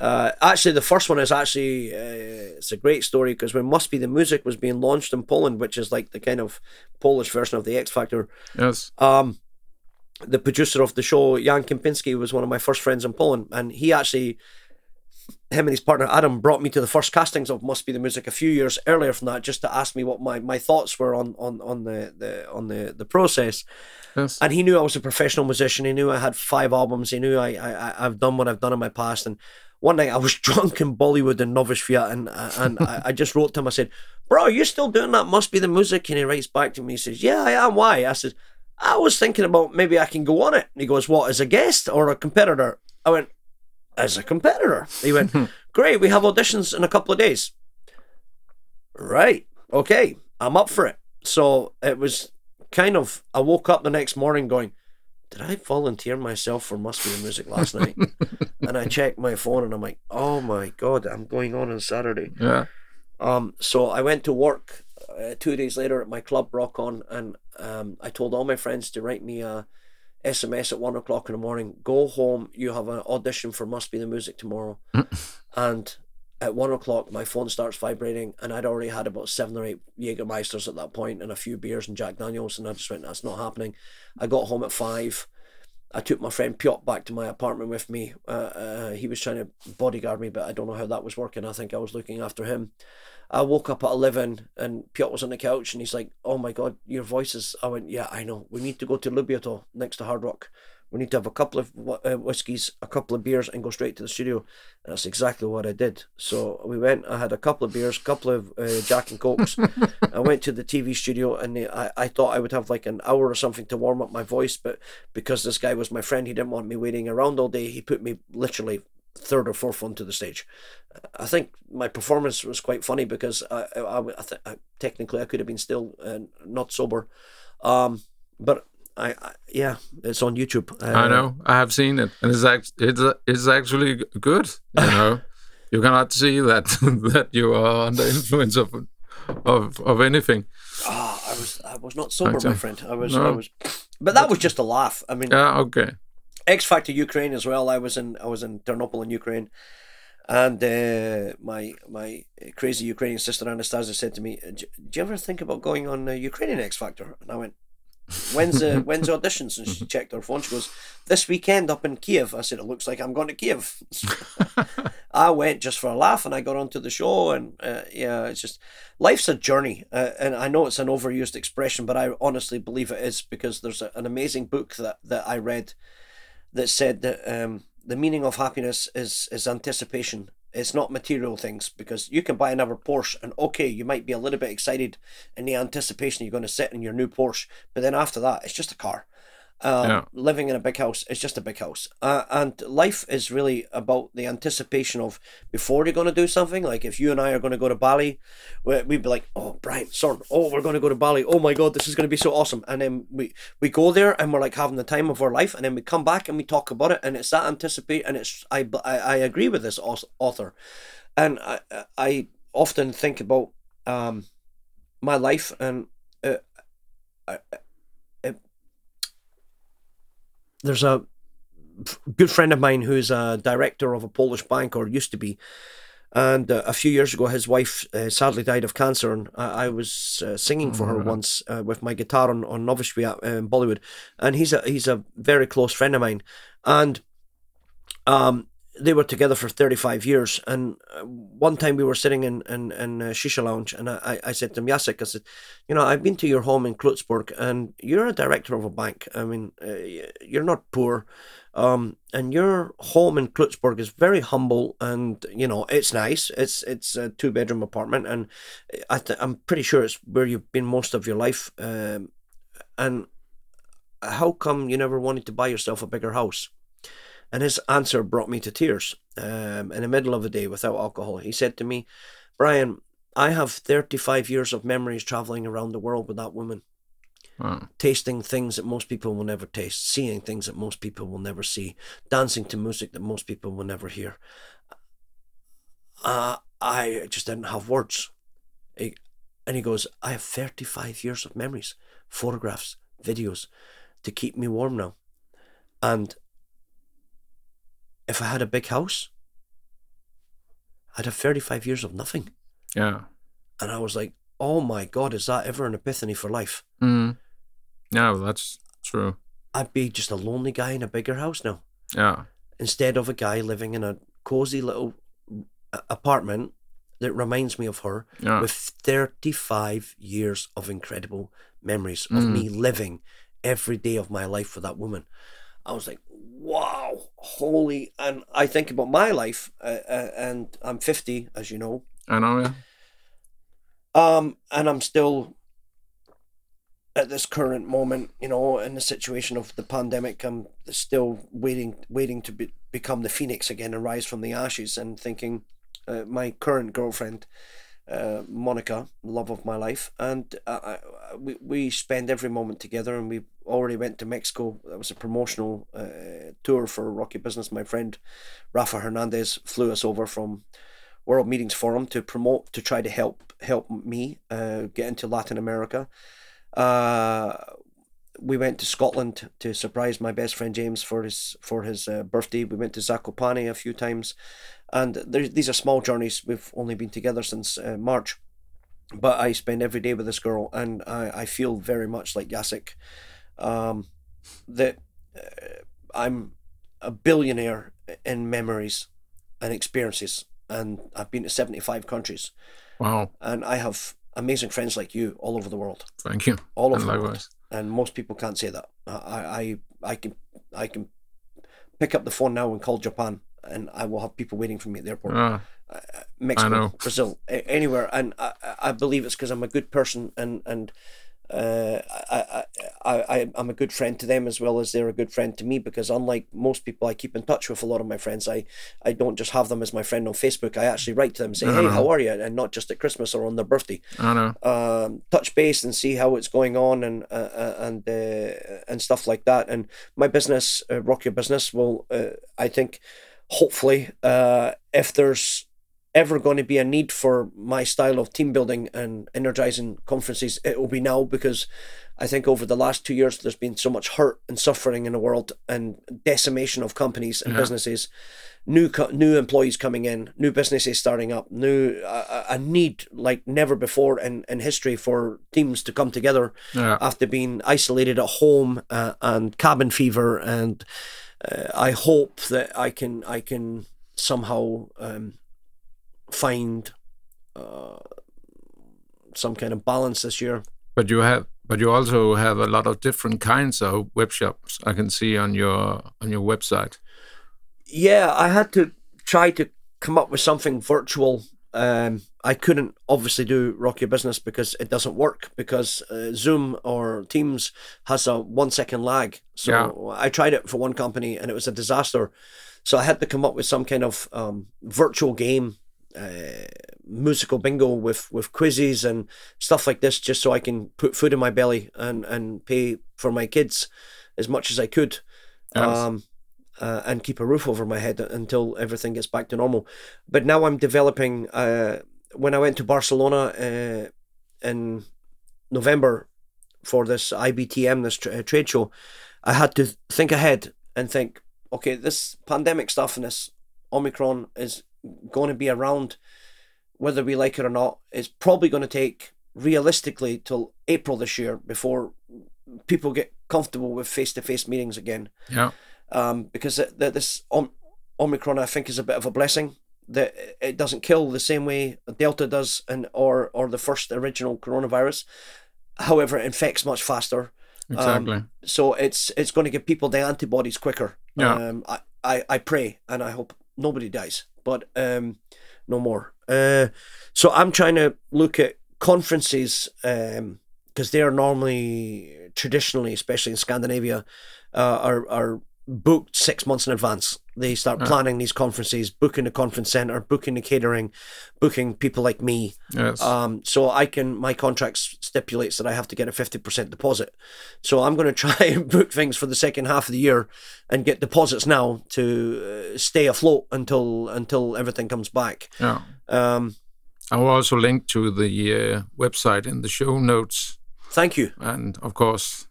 Uh, actually, the first one is actually uh, it's a great story because when Must Be the Music was being launched in Poland, which is like the kind of Polish version of the X Factor, Yes. um, the producer of the show, Jan Kempinski, was one of my first friends in Poland, and he actually, him and his partner Adam, brought me to the first castings of Must Be the Music a few years earlier from that, just to ask me what my, my thoughts were on on on the, the on the the process. Yes. And he knew I was a professional musician. He knew I had five albums. He knew I, I I- I've done what I've done in my past. And one night I was drunk in Bollywood in Nowy Świat, and and I, I just wrote to him. I said, "Bro, are you still doing that? Must be the music." And he writes back to me. He says, "Yeah, I am. Why?" I said, "I was thinking about maybe I can go on it." And he goes, "What? As a guest or a competitor?" I went, "As a competitor." He went, "Great. We have auditions in a couple of days." Right. Okay. I'm up for it. So it was kind of I woke up the next morning going, Did I volunteer myself for Must Be the Music last night? and I checked my phone and I'm like, Oh my god, I'm going on on Saturday. Yeah. Um, so I went to work uh, two days later at my club Rock On, and um, I told all my friends to write me a SMS at one o'clock in the morning. Go home. You have an audition for Must Be the Music tomorrow, and at one o'clock my phone starts vibrating, and I'd already had about seven or eight Jägermeisters at that point, and a few beers and Jack Daniels, and I just went, "That's not happening." I got home at five. I took my friend Piotr back to my apartment with me. Uh, uh, he was trying to bodyguard me, but I don't know how that was working. I think I was looking after him. I woke up at 11 and Piotr was on the couch and he's like, Oh my God, your voice is. I went, Yeah, I know. We need to go to Lubiato next to Hard Rock. We need to have a couple of uh, whiskies, a couple of beers, and go straight to the studio. And that's exactly what I did. So we went, I had a couple of beers, a couple of uh, Jack and Cokes. I went to the TV studio and they, I, I thought I would have like an hour or something to warm up my voice. But because this guy was my friend, he didn't want me waiting around all day. He put me literally third or fourth onto the stage. I think my performance was quite funny because I, I, I, I th- I technically I could have been still uh, not sober, um, but I, I yeah, it's on YouTube. Uh, I know. I have seen it, and it's act- it's it's actually good. You know, you cannot see that that you are under influence of of of anything. Ah, I was I was not sober, my friend. I was I was, but that was just a laugh. I mean, Yeah. Okay. X Factor Ukraine as well. I was in I was in Ternopil in Ukraine, and uh, my my crazy Ukrainian sister Anastasia said to me, "Do do you ever think about going on uh, Ukrainian X Factor?" And I went, "When's the when's the auditions?" And she checked her phone. She goes, "This weekend up in Kiev." I said, "It looks like I'm going to Kiev." I went just for a laugh, and I got onto the show, and uh, yeah, it's just life's a journey, uh, and I know it's an overused expression, but I honestly believe it is because there's a, an amazing book that that I read that said that um, the meaning of happiness is is anticipation. It's not material things because you can buy another Porsche and okay, you might be a little bit excited in the anticipation you're going to sit in your new Porsche, but then after that, it's just a car. Um, Yeah. Living in a big house is just a big house, uh, and life is really about the anticipation of before you're going to do something. Like if you and I are going to go to Bali, we- we'd be like, "Oh, Brian, son, oh, we're going to go to Bali. Oh my God, this is going to be so awesome!" And then we we go there and we're like having the time of our life, and then we come back and we talk about it, and it's that anticipate, and it's I I, I agree with this author. and I, I often think about um, my life and uh, I, there's a good friend of mine who's a director of a Polish bank or used to be. And uh, a few years ago, his wife uh, sadly died of cancer, and I, I was uh, singing for her Alright. once uh, with my guitar on on Novice uh, in Bollywood. And he's a he's a very close friend of mine, and um, they were together for thirty five years. And uh, one time we were sitting in in, in a shisha lounge, and I, I said to him, I said, you know, I've been to your home in Klutzburg, and you're a director of a bank. I mean, uh, you're not poor. Um, and your home in Klutzburg is very humble, and you know it's nice. It's it's a two bedroom apartment, and I I'm pretty sure it's where you've been most of your life. Um, and how come you never wanted to buy yourself a bigger house? And his answer brought me to tears. Um, in the middle of the day without alcohol, he said to me, "Brian, I have 35 years of memories traveling around the world with that woman." Wow. tasting things that most people will never taste, seeing things that most people will never see, dancing to music that most people will never hear. Uh, I just didn't have words. And he goes, I have 35 years of memories, photographs, videos to keep me warm now. And if I had a big house, I'd have 35 years of nothing. Yeah. And I was like, oh my God, is that ever an epiphany for life? Mm. Yeah, well, that's true. I'd be just a lonely guy in a bigger house now. Yeah. instead of a guy living in a cozy little apartment that reminds me of her Yeah. with 35 years of incredible memories of Mm. me living every day of my life with that woman. I was like, wow, holy. And I think about my life, uh, uh, and I'm 50, as you know, I know, yeah. um, and I'm still at this current moment, you know, in the situation of the pandemic, I'm still waiting, waiting to be, become the phoenix again and rise from the ashes, and thinking, uh, my current girlfriend, uh, Monica, love of my life, and uh, I, we we spend every moment together, and we already went to Mexico. That was a promotional uh, tour for Rock Your Business. My friend Rafa Hernandez flew us over from World Meetings Forum to promote to try to help help me uh, get into Latin America. Uh, we went to Scotland to surprise my best friend James for his for his uh, birthday. We went to Zakopane a few times, and these are small journeys. We've only been together since uh, March, but I spend every day with this girl, and I, I feel very much like Jacek, um, that uh, I'm a billionaire in memories and experiences, and I've been to seventy five countries, Wow. and I have amazing friends like you all over the world, Thank you. all And over the world and most people can't say that. I, I, I can, I can pick up the phone now and call Japan, and I will have people waiting for me at the airport. Ah, Uh, Mexico. Brazil, anywhere, and I, I I believe it's because I'm a good person, and and uh, I, I, I, I, I'm a good friend to them as well as they're a good friend to me. Because unlike most people, I keep in touch with a lot of my friends. I, I don't just have them as my friend on Facebook. I actually write to them, say, "Hey, how are you?" and not just at Christmas or on their birthday I know. um, touch base and see how it's going on and uh, uh, and uh, and stuff like that. And my business, uh, Rock Your Business, will uh, I think, hopefully, uh, if there's ever going to be a need for my style of team building and energizing conferences, it will be now because I think over the last two years there's been so much hurt and suffering in the world and decimation of companies and Yeah. businesses new co- new employees coming in, new businesses starting up, new uh, a need like never before in, in history for teams to come together Yeah. after being isolated at home uh, and cabin fever. And uh, I hope that I can I can somehow um, find uh, some kind of balance this year. But you have, but you also have a lot of different kinds of web shops. I can see on your on your website. yeah, I had to try to come up with something virtual. Um, I couldn't obviously do Rock Your Business because it doesn't work because uh, Zoom or Teams has a one second lag. So Yeah. I tried it for one company and it was a disaster. So I had to come up with some kind of um, virtual game, uh, musical bingo with with quizzes and stuff like this, just so I can put food in my belly and and pay for my kids as much as I could. Yes. Um, uh, and keep a roof over my head until everything gets back to normal. But now I'm developing. Uh, when I went to Barcelona uh, in November for this IBTM, this tra- trade show, I had to think ahead and think, okay, this pandemic stuff and this Omicron is going to be around whether we like it or not. It's probably going to take realistically till April this year before people get comfortable with face to face meetings again. Yeah. Um, because th- th- this om- Omicron, I think, is a bit of a blessing that it doesn't kill the same way Delta does, and or or the first original coronavirus. However, it infects much faster. Exactly. Um, so it's it's going to give people the antibodies quicker. Yeah. Um, I, I, I pray and I hope nobody dies, but um, no more. Uh, so I'm trying to look at conferences um because they are normally traditionally, especially in Scandinavia, uh, are are booked six months in advance. They start Yeah. planning these conferences, booking the conference center, booking the catering, booking people like me. yes. Um, so I can my contract stipulates that I have to get a fifty percent deposit. So I'm going to try and book things for the second half of the year and get deposits now to uh, stay afloat until until everything comes back. yeah. Um, I will also link to the uh, website in the show notes, thank you. and of course,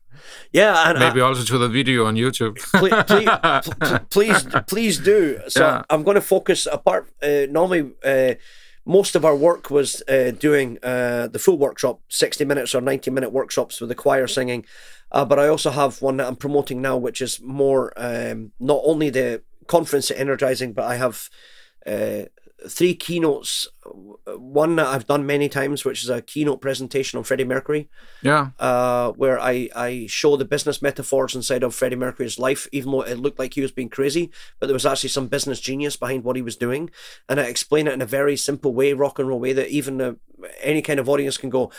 Yeah, and I- maybe also to the video on YouTube. please, please, please, please do. So Yeah. I'm going to focus apart. Uh, normally, uh, most of our work was uh, doing uh, the full workshop, 60 minutes or 90 minute workshops with the choir singing. Uh, but I also have one that I'm promoting now, which is more um, not only the conference energizing, but I have uh, three keynotes. One that I've done many times, which is a keynote presentation on Freddie Mercury yeah. uh, where I, I show the business metaphors inside of Freddie Mercury's life, even though it looked like he was being crazy, but there was actually some business genius behind what he was doing. And I explain it in a very simple way, rock and roll way, that even uh, any kind of audience can go,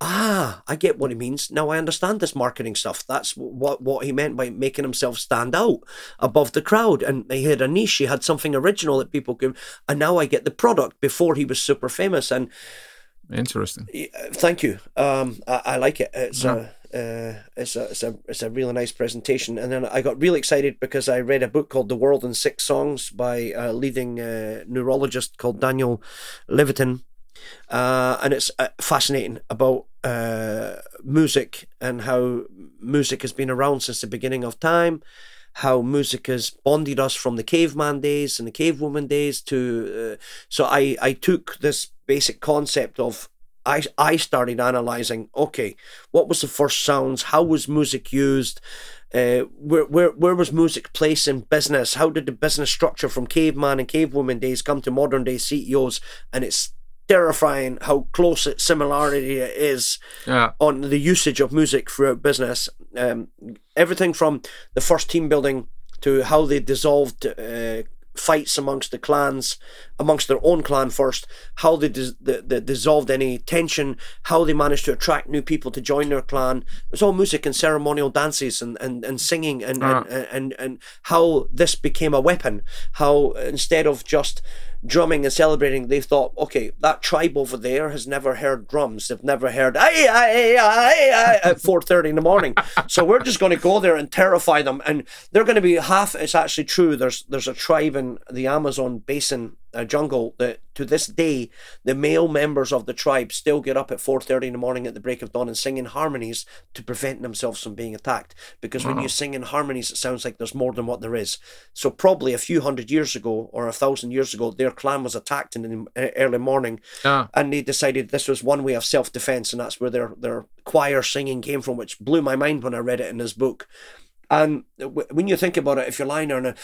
ah, I get what he means. Now I understand this marketing stuff. That's what what he meant by making himself stand out above the crowd. And he had a niche, he had something original that people could, and now I get the product before he was super famous. And Interesting. Thank you. Um, I, I like it. It's Yeah. a, uh, it's a, it's a, it's a really nice presentation. And then I got really excited because I read a book called The World in Six Songs by a leading uh, neurologist called Daniel Levitin. Uh, and it's uh, fascinating about uh, music and how music has been around since the beginning of time, how music has bonded us from the caveman days and the cavewoman days to. Uh, so I, I took this basic concept of I, I started analyzing okay what was the first sounds? How was music used? Uh, where, where where was music placed in business? How did the business structure from caveman and cavewoman days come to modern day CEOs and it's terrifying how close it similarity it is Yeah. on the usage of music throughout business. Um, everything from the first team building to how they dissolved uh, fights amongst the clans, amongst their own clan first, how they, dis- they dissolved any tension, how they managed to attract new people to join their clan. It was all music and ceremonial dances and, and, and singing and, Ah. and, and, and how this became a weapon. How instead of just drumming and celebrating, they thought, okay, that tribe over there has never heard drums. They've never heard aye, aye, aye, at 4.30 in the morning. so we're just going to go there and terrify them. And they're going to be half, it's actually true. There's, there's a tribe in the Amazon basin uh, jungle that to this day, the male members of the tribe still get up at 4.30 in the morning at the break of dawn and sing in harmonies to prevent themselves from being attacked. Because when you sing in harmonies, it sounds like there's more than what there is. So probably a few hundred years ago or a thousand years ago, their clan was attacked in the uh, early morning and they decided this was one way of self-defense and that's where their their choir singing came from which blew my mind when i read it in his book and w- when you think about it if you're lying there and a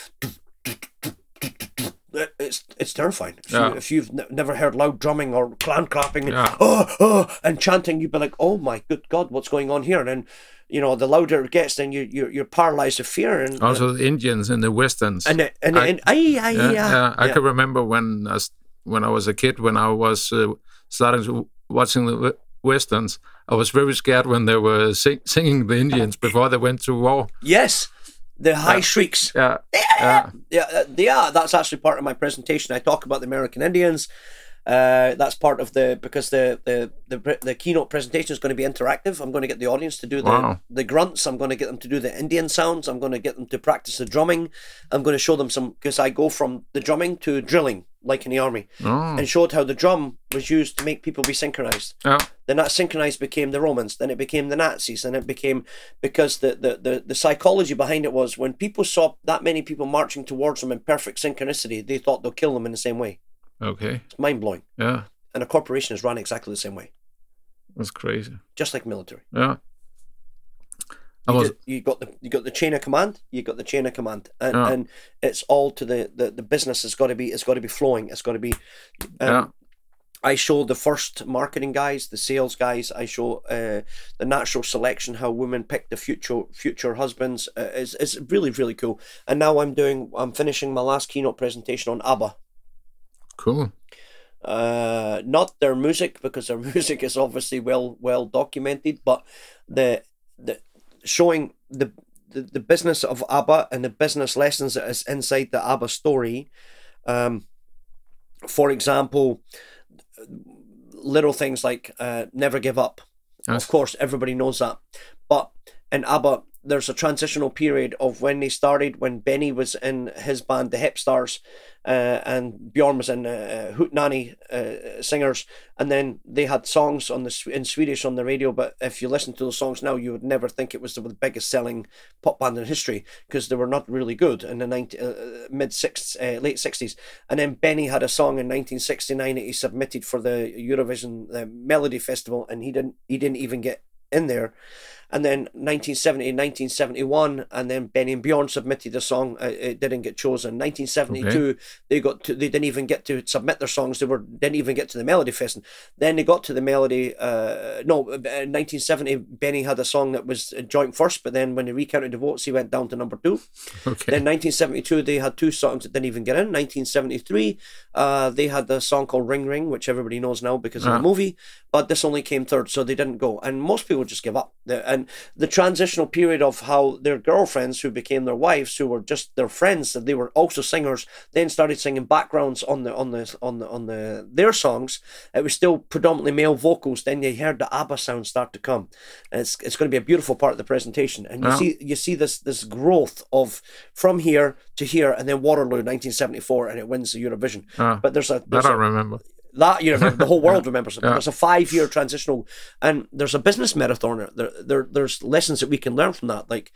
it's it's terrifying. If, Yeah. you, if you've n- never heard loud drumming or clan clapping and, Yeah. oh, oh, and chanting, you'd be like, "Oh my good God, what's going on here?" And then, you know, the louder it gets, then you you're, you're paralyzed with fear. And Also, the Indians and the Westerns. and and, and, I- and aye, aye, yeah, yeah. I can remember when I, when I was a kid, when I was uh, starting to watching the westerns, I was very scared when they were sing- singing the Indians before they went to war. yes, the high Yeah. shrieks. Yeah, yeah, Yeah, uh, yeah, that's actually part of my presentation. I talk about the American Indians. Uh, that's part of the because the the the, the keynote presentation is going to be interactive. I'm going to get the audience to do the Wow. the grunts. I'm going to get them to do the Indian sounds. I'm going to get them to practice the drumming. I'm going to show them some because I go from the drumming to drilling like in the army Oh, and showed how the drum was used to make people be synchronized. yeah. Then that synchronized became the Romans. Then it became the Nazis. Then it became because the, the, the, the psychology behind it was when people saw that many people marching towards them in perfect synchronicity, they thought they'll kill them in the same way. Okay. It's mind blowing. Yeah. And a corporation is run exactly the same way, That's crazy. just like military. Yeah. You, was. did- you got the you got the chain of command. You got the chain of command, and, Yeah. and it's all to the, the the business. has got to be it's got to be flowing. It's got to be. um, Yeah. I show the first marketing guys, the sales guys. I show uh, the natural selection, how women pick the future future husbands. Uh, it's, it's really really cool. And now I'm doing I'm finishing my last keynote presentation on ABBA. Cool. Uh, not their music because their music is obviously well well documented, but the the showing the the, the business of ABBA and the business lessons that is inside the ABBA story. Um, for example, little things like uh, never give up. Yes. Of course, everybody knows that. But in ABBA, there's a transitional period of when they started, when Benny was in his band, the Hep Stars, uh, and Bjorn was in uh, Hootenanny uh, singers, and then they had songs on the in Swedish on the radio. But if you listen to those songs now, you would never think it was the biggest selling pop band in history because they were not really good in the 90, uh, mid six uh, late sixties. And then Benny had a song in 1969 that he submitted for the Eurovision uh, Melody Festival, and he didn't he didn't even get in there. And then 1970, 1971, and then Benny and Bjorn submitted a song. Uh, it didn't get chosen. 1972, they got to. They didn't even get to submit their songs. They were didn't even get to the Melody Fest. Then they got to the Melody. Uh, no, uh, 1970, Benny had a song that was joint first, but then when they recounted the votes, he went down to number two. Okay. Then 1972, they had two songs that didn't even get in. 1973, uh, they had the song called Ring Ring, which everybody knows now because of Ah. the movie, but this only came third, so they didn't go. And most people just give up. The, and the transitional period of how their girlfriends, who became their wives, who were just their friends, that they were also singers, then started singing backgrounds on the on the on the on the their songs. It was still predominantly male vocals. Then you heard the ABBA sound start to come. And it's it's going to be a beautiful part of the presentation, and you Yeah. see you see this this growth of from here to here, and then Waterloo, 1974, and it wins the Eurovision. Ah, But there's a there's I a, remember. That you remember, the whole world remembers it. Yeah. There's a five year transitional, and there's a business marathon. There, there, there's lessons that we can learn from that. Like,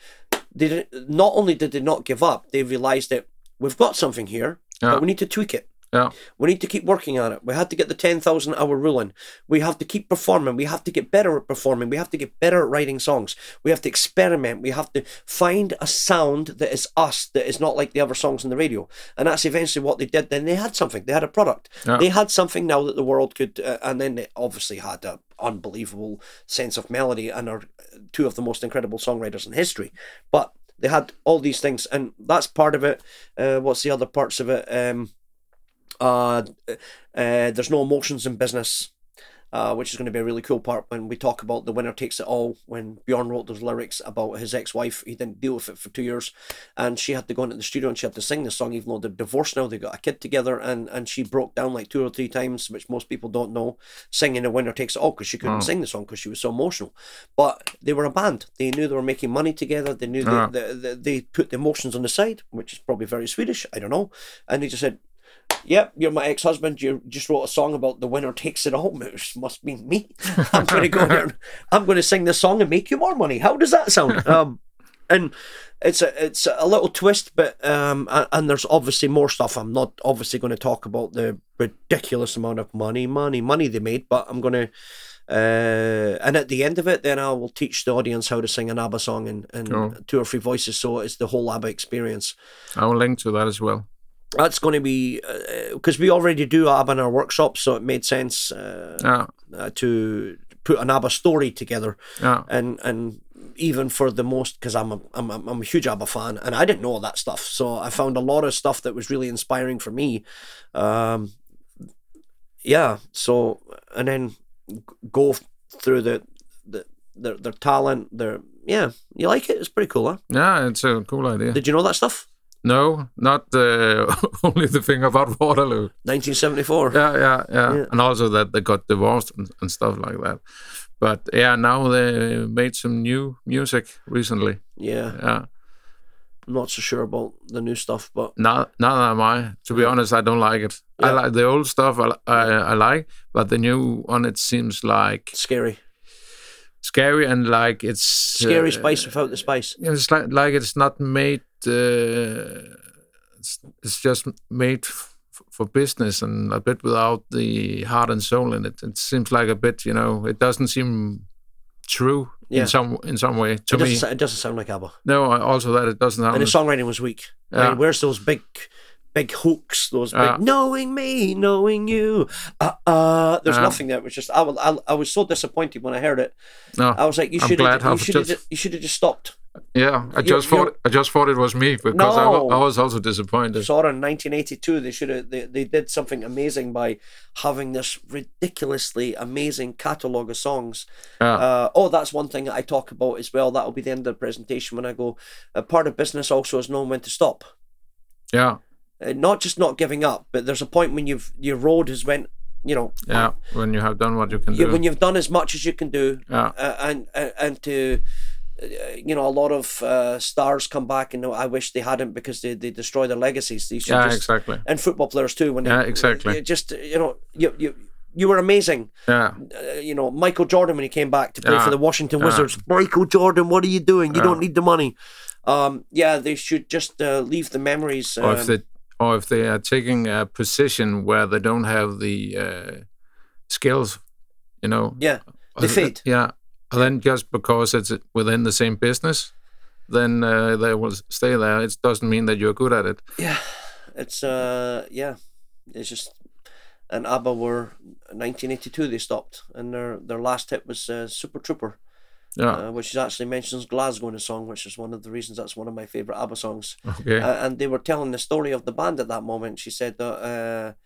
they didn't, not only did they not give up, they realized that we've got something here, Yeah. but we need to tweak it. Yeah. We need to keep working on it. We had to get the 10,000 hour ruling. We have to keep performing. We have to get better at performing. We have to get better at writing songs. We have to experiment. We have to find a sound that is us, that is not like the other songs on the radio. And that's eventually what they did. Then they had something. They had a product. Yeah. They had something now that the world could, uh, and then they obviously had a unbelievable sense of melody and are two of the most incredible songwriters in history. But they had all these things, and that's part of it. Uh, what's the other parts of it? Um, uh, uh, there's no emotions in business, uh, which is going to be a really cool part when we talk about the winner takes it all. When Bjorn wrote those lyrics about his ex-wife, he didn't deal with it for two years, and she had to go into the studio and she had to sing the song, even though they're divorced now. They got a kid together, and and she broke down like two or three times, which most people don't know, singing the winner takes it all because she couldn't Oh. sing the song because she was so emotional. But they were a band. They knew they were making money together. They knew they, they, they, they put the emotions on the side, which is probably very Swedish. I don't know. And they just said, Yep, you're my ex-husband. You just wrote a song about the winner takes it all. Which must be me. I'm going to go there. And I'm going to sing this song and make you more money. How does that sound? Um, and it's a it's a little twist, but um, and there's obviously more stuff. I'm not obviously going to talk about the ridiculous amount of money, money, money they made, but I'm going to. Uh, and at the end of it, then I will teach the audience how to sing an ABBA song in, in Cool. two or three voices. So it's the whole ABBA experience I will link to that as well. That's going to be because we already do ABBA in our workshop, so it made sense uh, Yeah. uh, to put an ABBA story together, Yeah. and and even for the most because I'm a, I'm a, I'm a huge ABBA fan, and I didn't know all that stuff, so I found a lot of stuff that was really inspiring for me. Um, yeah, so and then go through the the their their talent, their yeah, you like it? It's pretty cool, huh? Yeah, it's a cool idea. Did you know that stuff? No, not uh, only the thing about Waterloo. 1974. Yeah, yeah, yeah, Yeah. and also that they got divorced and, and stuff like that. But yeah, now they made some new music recently. Yeah, Yeah, I'm not so sure about the new stuff, but now now am I. To be honest, I don't like it. I like the old stuff. I, I I like, but the new one it seems like scary. scary and like it's Scary uh, spice without the spice. Yeah, It's like like it's not made. Uh, it's, it's just made f- for business and a bit without the heart and soul in it. It seems like a bit, you know, it doesn't seem true Yeah. in some in some way to It me. doesn't, it doesn't sound like ABBA. No, also that it doesn't have. And the songwriting was weak. I mean, where's those big, big hooks? Those big Yeah. knowing me, knowing you. Uh, uh, there's Yeah. nothing there. It was just I, was- I, I was so disappointed when I heard it. no, I was like, you should have, you should have, just- you should have just stopped. Yeah, I you're- just thought I just thought it was me because I, No. I was also disappointed. Saw in 1982. They should have. They, they did something amazing by having this ridiculously amazing catalog of songs. Yeah, Uh, oh, that's one thing that I talk about as well. That'll be the end of the presentation when I go. A part of business also is knowing when to stop. yeah, Uh, not just not giving up, but there's a point when you've your road has went. You know, yeah. When you have done what you can do. when you've done as much as you can do, yeah, uh, and and and to. You know, a lot of uh, stars come back, and I wish they hadn't because they, they destroy their legacies. They yeah, just, exactly. and football players too. When Yeah, they, exactly. you just you know, you you you were amazing. Yeah, uh, you know, Michael Jordan when he came back to play Yeah. for the Washington Yeah. Wizards. Michael Jordan, what are you doing? You Yeah. don't need the money. Um, yeah, they should just uh, leave the memories. or if um, they or if they are taking a position where they don't have the uh, skills, you know. yeah, they Uh, fade. Yeah, and then just because it's within the same business, then uh, they will stay there. It doesn't mean that you're good at it. yeah, it's uh, yeah, it's just. And ABBA were 1982. They stopped, and their their last hit was uh, Super Trooper, Yeah. uh, which actually mentions Glasgow in the song, which is one of the reasons that's one of my favorite ABBA songs. okay. uh, and they were telling the story of the band at that moment. She said that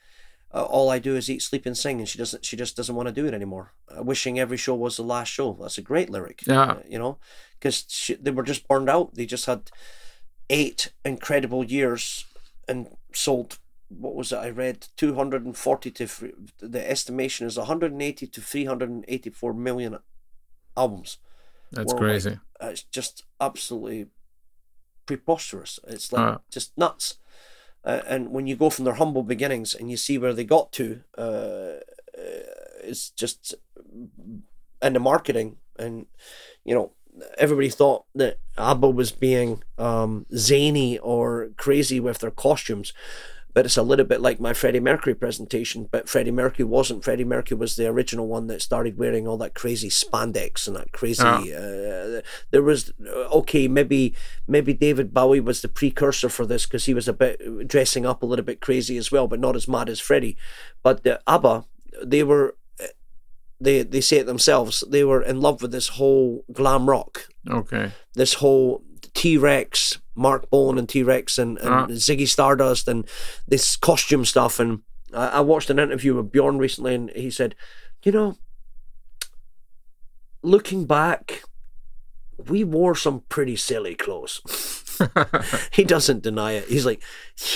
uh, uh, all I do is eat, sleep, and sing, and she doesn't. She just doesn't want to do it anymore. Uh, wishing every show was the last show. That's a great lyric. Yeah. uh, you know, because they were just burned out. They just had eight incredible years and sold. What was it? I read two hundred and forty to the estimation is one hundred and eighty to three hundred and eighty four million albums. That's worldwide. crazy. Uh, it's just absolutely preposterous. It's like Ah. just nuts. Uh, and when you go from their humble beginnings and you see where they got to, uh, uh, it's just and the marketing and you know everybody thought that ABBA was being um, zany or crazy with their costumes. But it's a little bit like my Freddie Mercury presentation, but Freddie Mercury wasn't. Freddie Mercury was the original one that started wearing all that crazy spandex and that crazy. Uh, there was okay, maybe maybe David Bowie was the precursor for this because he was a bit dressing up a little bit crazy as well, but not as mad as Freddie. But the ABBA, they were they they say it themselves. They were in love with this whole glam rock, Okay. this whole T Rex, Marc Bolan and T Rex, and, and Ah. Ziggy Stardust, and this costume stuff. And I, I watched an interview with Bjorn recently, and he said, you know, looking back, we wore some pretty silly clothes. he doesn't deny it. He's like,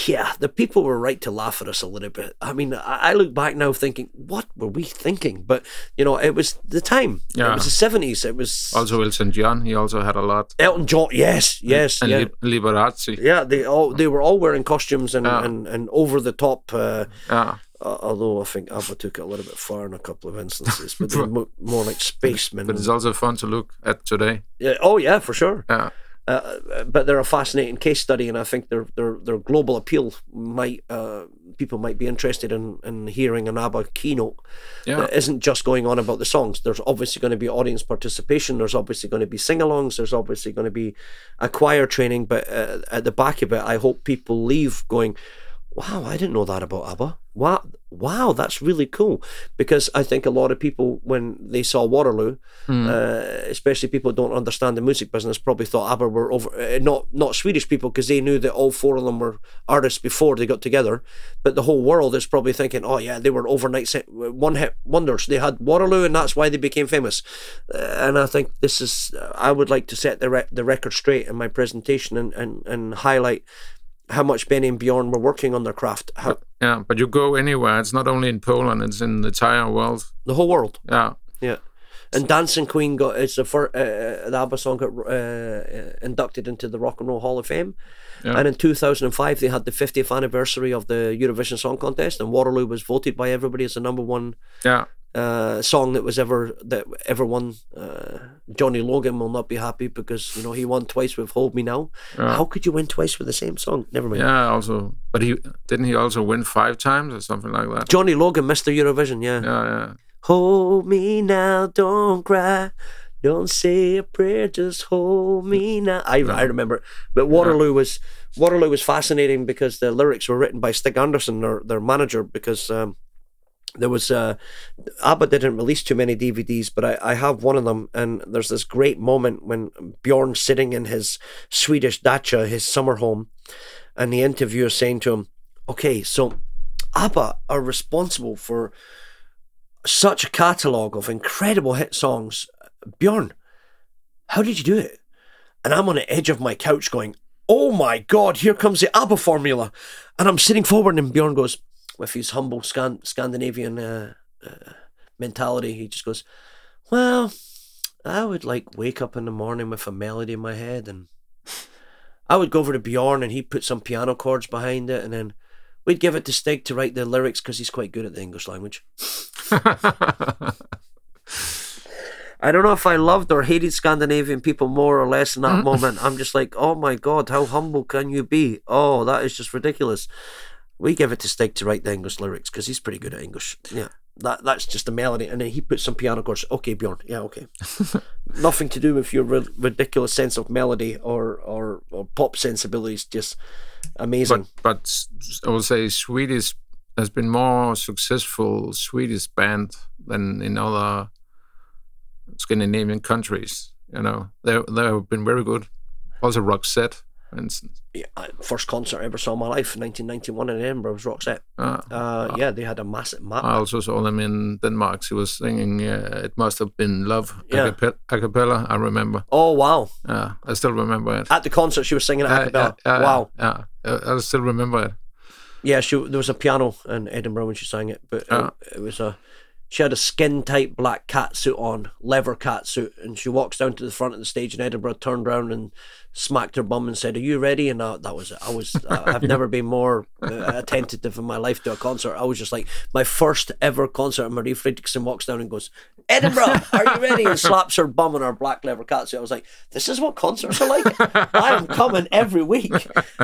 yeah, the people were right to laugh at us a little bit. I mean, I, look back now thinking, what were we thinking? But you know, it was the time. Yeah. It was the seventies. It was Also, Elton John, he also had a lot. Elton John. Yes, yes, And yeah. Li- Liberace. Yeah, they all they were all wearing costumes and, Yeah. and, and over the top. Uh, Yeah. uh, although I think ABBA took it a little bit far in a couple of instances, but more like spacemen. But it's also fun to look at today. yeah, oh yeah, for sure. Yeah. Uh, but they're a fascinating case study, and I think their their their global appeal might uh, people might be interested in, in hearing an ABBA keynote Yeah. that isn't just going on about the songs. There's obviously going to be audience participation. There's obviously going to be sing-alongs. There's obviously going to be a choir training. But uh, at the back of it, I hope people leave going, "Wow, I didn't know that about ABBA. Wow, wow, that's really cool." Because I think a lot of people, when they saw Waterloo, Mm. uh, especially people who don't understand the music business, probably thought ABBA were over. Uh, not not Swedish people because they knew that all four of them were artists before they got together. But the whole world is probably thinking, "Oh yeah, they were overnight se- one hit wonders. They had Waterloo, and that's why they became famous." Uh, and I think this is. I would like to set the re- the record straight in my presentation and and and highlight how much Benny and Bjorn were working on their craft. How, Yeah, but you go anywhere. It's not only in Poland; it's in the entire world. the whole world. Yeah, Yeah. And Dancing Queen got it's the first uh, the ABBA song got uh, uh, inducted into the Rock and Roll Hall of Fame, Yeah. and in two thousand and five they had the fiftieth anniversary of the Eurovision Song Contest, and Waterloo was voted by everybody as the number one yeah, uh, song that was ever that ever won. Uh, Johnny Logan will not be happy because you know he won twice with "Hold Me Now." Yeah. How could you win twice with the same song? Never mind. yeah. Also, but he didn't he also win five times or something like that? Johnny Logan missed the Eurovision. Yeah. Yeah, yeah. Hold me now, don't cry. Don't say a prayer, just hold me now. I, I remember, but Waterloo was Waterloo was fascinating because the lyrics were written by Stig Anderson, their their manager, because um, there was uh, ABBA didn't release too many DVDs, but I, I have one of them, and there's this great moment when Bjorn's sitting in his Swedish dacha, his summer home, and the interviewer saying to him, "Okay, so ABBA are responsible for." such a catalogue of incredible hit songs. Bjorn, how did you do it? And I'm on the edge of my couch going, Oh my God, here comes the ABBA formula. And I'm sitting forward, and Bjorn goes, with his humble Scan- Scandinavian uh, uh, mentality, he just goes, Well, I would like wake up in the morning with a melody in my head, and I would go over to Bjorn, and he'd put some piano chords behind it, and then we'd give it to Stig to write the lyrics because he's quite good at the English language. I don't know if I loved or hated Scandinavian people more or less in that moment. I'm just like, oh my god, how humble can you be? Oh, that is just ridiculous. We give it to Stig to write the English lyrics because he's pretty good at English. Yeah, that that's just a melody, and then he puts some piano chords. Okay, Bjorn. Yeah, okay. Nothing to do with your ri- ridiculous sense of melody or or, or pop sensibilities. Just amazing. but but I would say Swedish has been more successful Swedish band than in other Scandinavian countries. You know, they they have been very good. Also, Roxette, for instance. yeah, first concert I ever saw in my life, 1991 in Edinburgh, was Roxette. Uh, Uh, yeah, they had a massive map. I also saw them in Denmark. She was singing uh, "It Must Have Been Love" Yeah. a cappella. I remember. oh wow! Uh, I still remember it. At the concert, she was singing a Uh, cappella. yeah, yeah, wow. Yeah, I I still remember it. Yeah, she there was a piano in Edinburgh when she sang it, but Yeah. it, it was a she had a skin tight black cat suit on, leather cat suit, and she walks down to the front of the stage in Edinburgh, turned around and smacked her bum and said, "Are you ready?" And that, that was it. I was uh, I've never been more uh, attentive in my life to a concert. I was just like my first ever concert. And Marie Fredriksson walks down and goes, "Edinburgh, are you ready?" and slaps her bum on her black leather cat suit. I was like, "This is what concerts are like. I am coming every week."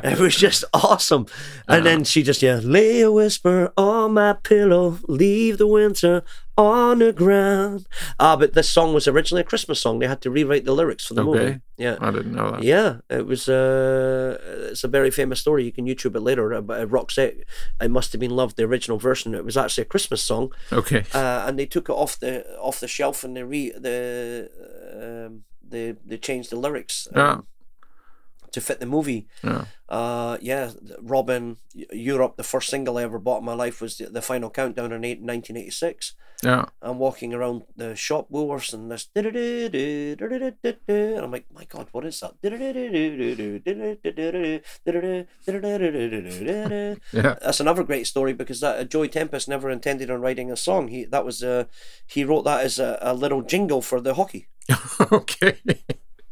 It was just awesome. And then she just yeah, lay a whisper on my pillow, leave the winter on the ground. Ah, but this song was originally a Christmas song. They had to rewrite the lyrics for the movie. Okay. Yeah. I didn't know that. Yeah, it was. Uh, it's a very famous story. You can YouTube it later. uh, But uh, Roxette, "I Must Have Been Loved," the original version. It was actually a Christmas song, Okay. uh, and they took it off the off the shelf and they re the um, they they changed the lyrics um, Yeah. To fit the movie. Yeah. Uh, yeah, Robin, Europe. The first single I ever bought in my life was the, the Final Countdown in eight, 1986. Yeah. I'm walking around the shop Woolworths and this and I'm like, my God, what is that? Yeah. That's another great story because that uh, Joey Tempest never intended on writing a song. He that was uh, he wrote that as a, a little jingle for the hockey. okay.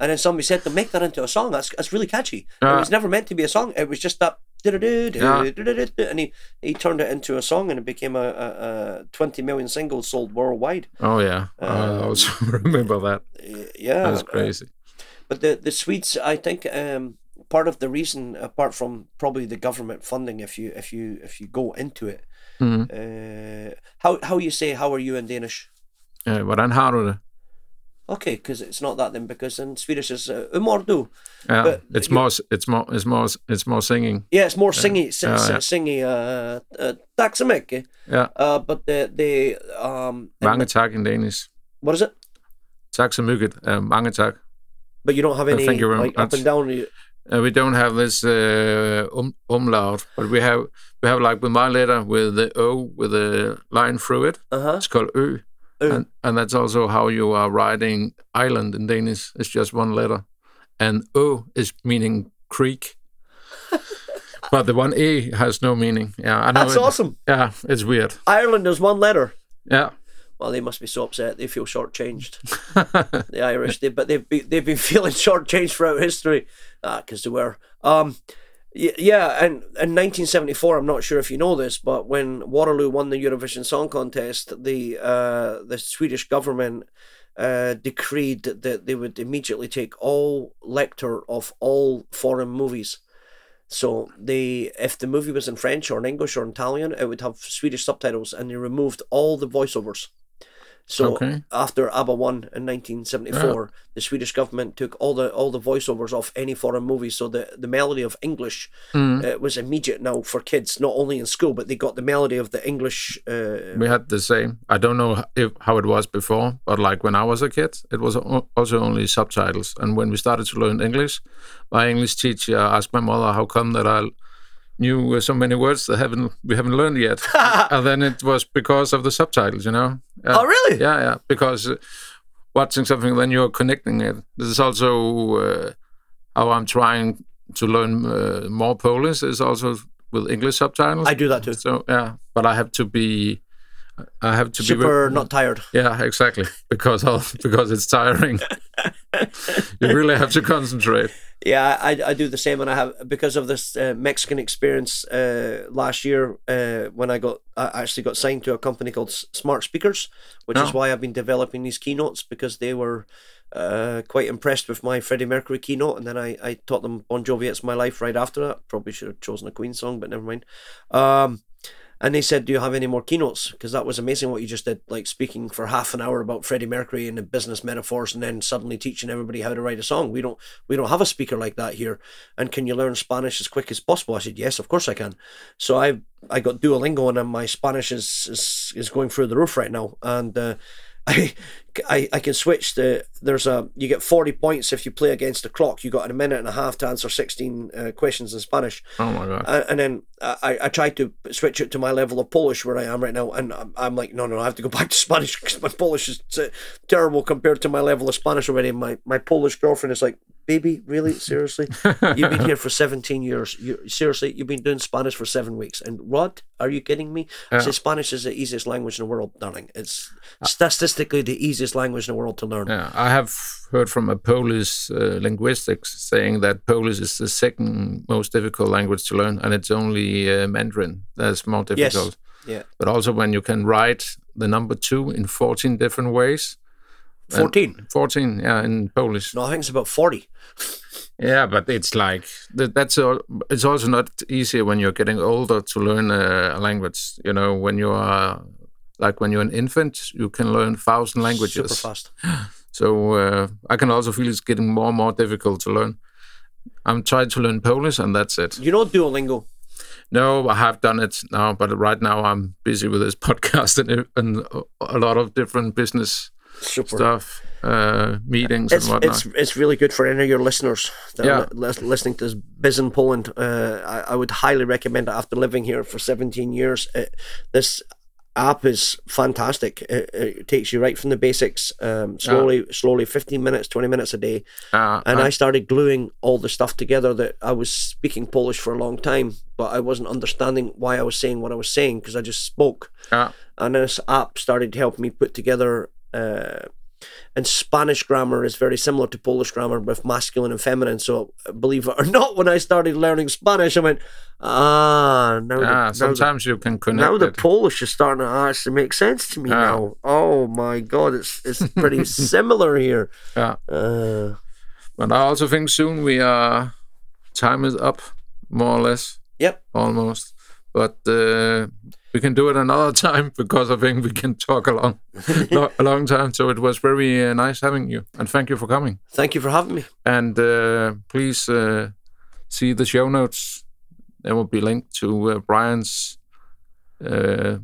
And then somebody said to make that into a song. That's that's really catchy. Yeah. It was never meant to be a song. It was just that. Yeah. And he, he turned it into a song and it became a, a, a 20 million singles sold worldwide. Oh yeah. I Um, also remember that. Yeah. That's uh, crazy. But the, the Swedes, I think, um, part of the reason, apart from probably the government funding, if you if you if you go into it, Mhm. uh, how how you say how are you in Danish? Ja, hvordan har du det? Okay, because it's not that then. Because in Swedish it's uh, hur mår du? Yeah, But it's more, it's more, it's more, it's more singing. Yeah, it's more singy, sing, Yeah, yeah. singy. Uh, uh, tack så mycket. Yeah, Uh, but the the um, mange tak in Danish. what is it? Tak så mycket. Uh, mange tak. But you don't have Uh, any very like up and down. Uh, we don't have this uh, um, umlaut, but we have we have like with my letter with the O with a line through it. uh huh. It's called Ø, Ø. and, and that's also how you are writing island in Danish. It's just one letter, and O is meaning creek. but the one E has no meaning. Yeah, I know. That's it- awesome. Yeah, it's weird. Ireland is one letter. Yeah. Well, they must be so upset. They feel shortchanged. the Irish, they, but they've been, they've been feeling shortchanged throughout history because they were. Um, yeah, and in 1974, I'm not sure if you know this, but when Waterloo won the Eurovision Song Contest, the uh, the Swedish government uh, decreed that they would immediately take all lecture of all foreign movies. So they, if the movie was in French or in English or in Italian, it would have Swedish subtitles, and they removed all the voiceovers. So Okay. after ABBA won in 1974, the Swedish government took all the all the voiceovers off any foreign movie, so the the melody of English Mm. uh, was immediate now for kids, not only in school, but they got the melody of the English. Uh, We had the same. I don't know if, how it was before, but like when I was a kid, it was also only subtitles. And when we started to learn English, my English teacher asked my mother how come that I knew uh, so many words that haven't we haven't learned yet. and then it was because of the subtitles, you know. Yeah. oh, really? Yeah, yeah. Because uh, watching something, then you're connecting it. This is also uh, how I'm trying to learn uh, more Polish. Is also with English subtitles. I do that too. So yeah, but I have to be, I have to be Super not tired. Yeah, exactly. Because of, because it's tiring. you really have to concentrate. Yeah, I, I do the same, and I have because of this uh, Mexican experience uh, last year uh, when I got I actually got signed to a company called Smart Speakers, which is Oh. why I've been developing these keynotes because they were uh, quite impressed with my Freddie Mercury keynote, and then I, I taught them Bon Jovi "It's My Life" right after that. Probably should have chosen a Queen song, but never mind. Um, and they said, "Do you have any more keynotes?" Because that was amazing what you just did, like speaking for half an hour about Freddie Mercury and the business metaphors, and then suddenly teaching everybody how to write a song. We don't we don't have a speaker like that here. And can you learn Spanish as quick as possible? I said, yes, of course I can. So I I got Duolingo, and my Spanish is is, is going through the roof right now, and. Uh, I, I, I can switch the there's a you get 40 points if you play against the clock you got a minute and a half to answer 16 uh, questions in spanish Oh my god. and, and then I, I tried to switch it to my level of Polish where I am right now, and I'm, I'm like, no, no, I have to go back to Spanish because my Polish is uh, terrible compared to my level of Spanish already. My my Polish girlfriend is like, baby, really, seriously, you've been here for 17 years. You seriously, you've been doing Spanish for seven weeks, and what? Are you kidding me? I say Spanish is the easiest language in the world, darling. It's statistically the easiest language in the world to learn. Yeah, I have heard from a Polish uh, linguistics saying that Polish is the second most difficult language to learn, and it's only uh, Mandarin that's more difficult. Yes. Yeah, But also when you can write the number two in 14 different ways. And 14. 14, yeah, in Polish. No, I think it's about 40. Yeah, but it's like that's all, it's also not easier when you're getting older to learn a language. You know, when you are like when you're an infant, you can learn thousand languages. Super fast. So uh, I can also feel it's getting more and more difficult to learn. I'm trying to learn Polish, and that's it. You know Duolingo. No, I have done it now, but right now I'm busy with this podcast and, and a lot of different business Super. stuff, uh, meetings it's and whatnot. it's it's really good for any of your listeners that Yeah. are li- listening to this biz in Poland. Uh, I, I would highly recommend it after living here for 17 years. It, this app is fantastic. It, it takes you right from the basics, um, slowly, slowly, 15 minutes, 20 minutes a day. Uh, And I- I started gluing all the stuff together that I was speaking Polish for a long time, but I wasn't understanding why I was saying what I was saying because I just spoke uh, and this app started to help me put together uh, and Spanish grammar is very similar to Polish grammar with masculine and feminine. So believe it or not, when I started learning Spanish, I went, ah, now, the, ah, now, the, sometimes you can connect now the it. Polish is starting to actually make sense to me Yeah. now. Oh my God, it's it's pretty similar here. Yeah. Uh, But I also think soon we are time is up, more or less, yep. almost. But uh, we can do it another time because I think we can talk a long, lo- a long time. So it was very uh, nice having you, and thank you for coming. Thank you for having me. And uh, please uh, see the show notes. There will be linked to uh, Brian's uh,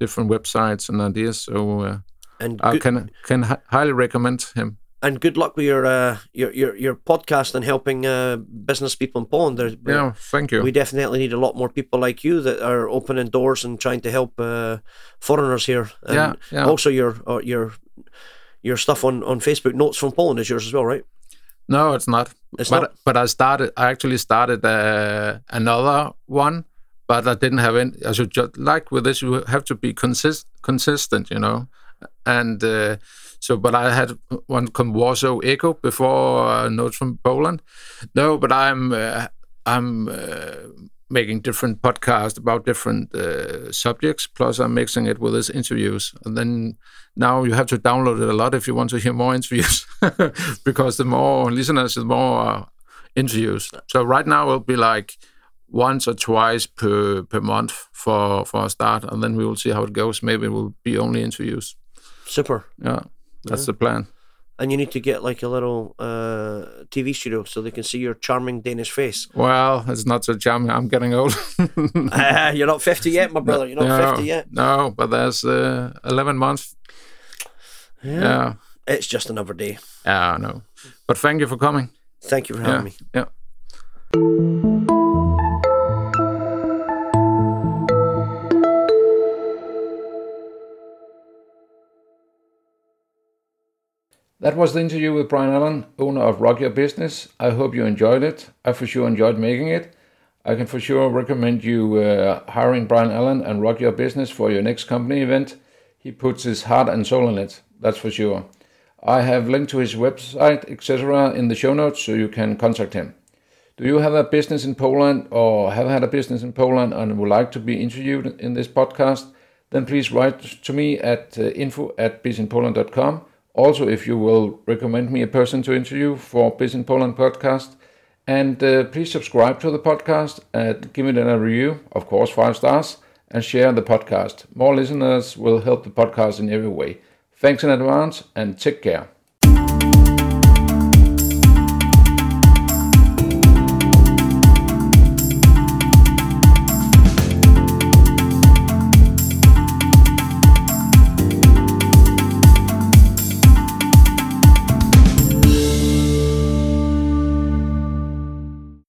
different websites and ideas. So uh, And I can can hi- highly recommend him. And good luck with your uh, your your your podcast and helping uh, business people in Poland. There's, Yeah, thank you. we definitely need a lot more people like you that are opening doors and trying to help uh, foreigners here. And Yeah, yeah. Also, your uh, your your stuff on, on Facebook, Notes from Poland, is yours as well, right? No, it's not. It's but not? but I started. I actually started uh, another one, but I didn't have any. I should just like with this, you have to be consist consistent, you know, and uh, so. But I had one called Warsaw Echo before uh, Notes from Poland. No, but I'm uh, I'm uh, making different podcasts about different uh, subjects. Plus, I'm mixing it with these interviews, and then now you have to download it a lot if you want to hear more interviews, because the more listeners, the more uh, interviews. So right now it'll be like once or twice per per month for for a start, and then we will see how it goes. Maybe it will be only interviews. Super. Yeah, that's the plan. And you need to get like a little uh, TV studio so they can see your charming Danish face. Well, it's not so charming. I'm getting old. Ah, you're not 50 yet, my brother. You're not no, 50 yet. No, but there's uh, 11 months. Yeah. It's just another day. Yeah, no. But thank you for coming. Thank you for Yeah. having me. Yeah. That was the interview with Brian Allan, owner of Rock Your Business. I hope you enjoyed it. I for sure enjoyed making it. I can for sure recommend you uh, hiring Brian Allan and Rock Your Business for your next company event. He puts his heart and soul in it, that's for sure. I have linked to his website, etc., in the show notes so you can contact him. Do you have a business in Poland or have had a business in Poland and would like to be interviewed in this podcast? Then please write to me at uh, info at bizinpoland.com. Also, if you will recommend me a person to interview for Biz in Poland podcast, and uh, please subscribe to the podcast and give it a review, of course, five stars, and share the podcast. More listeners will help the podcast in every way. Thanks in advance and take care.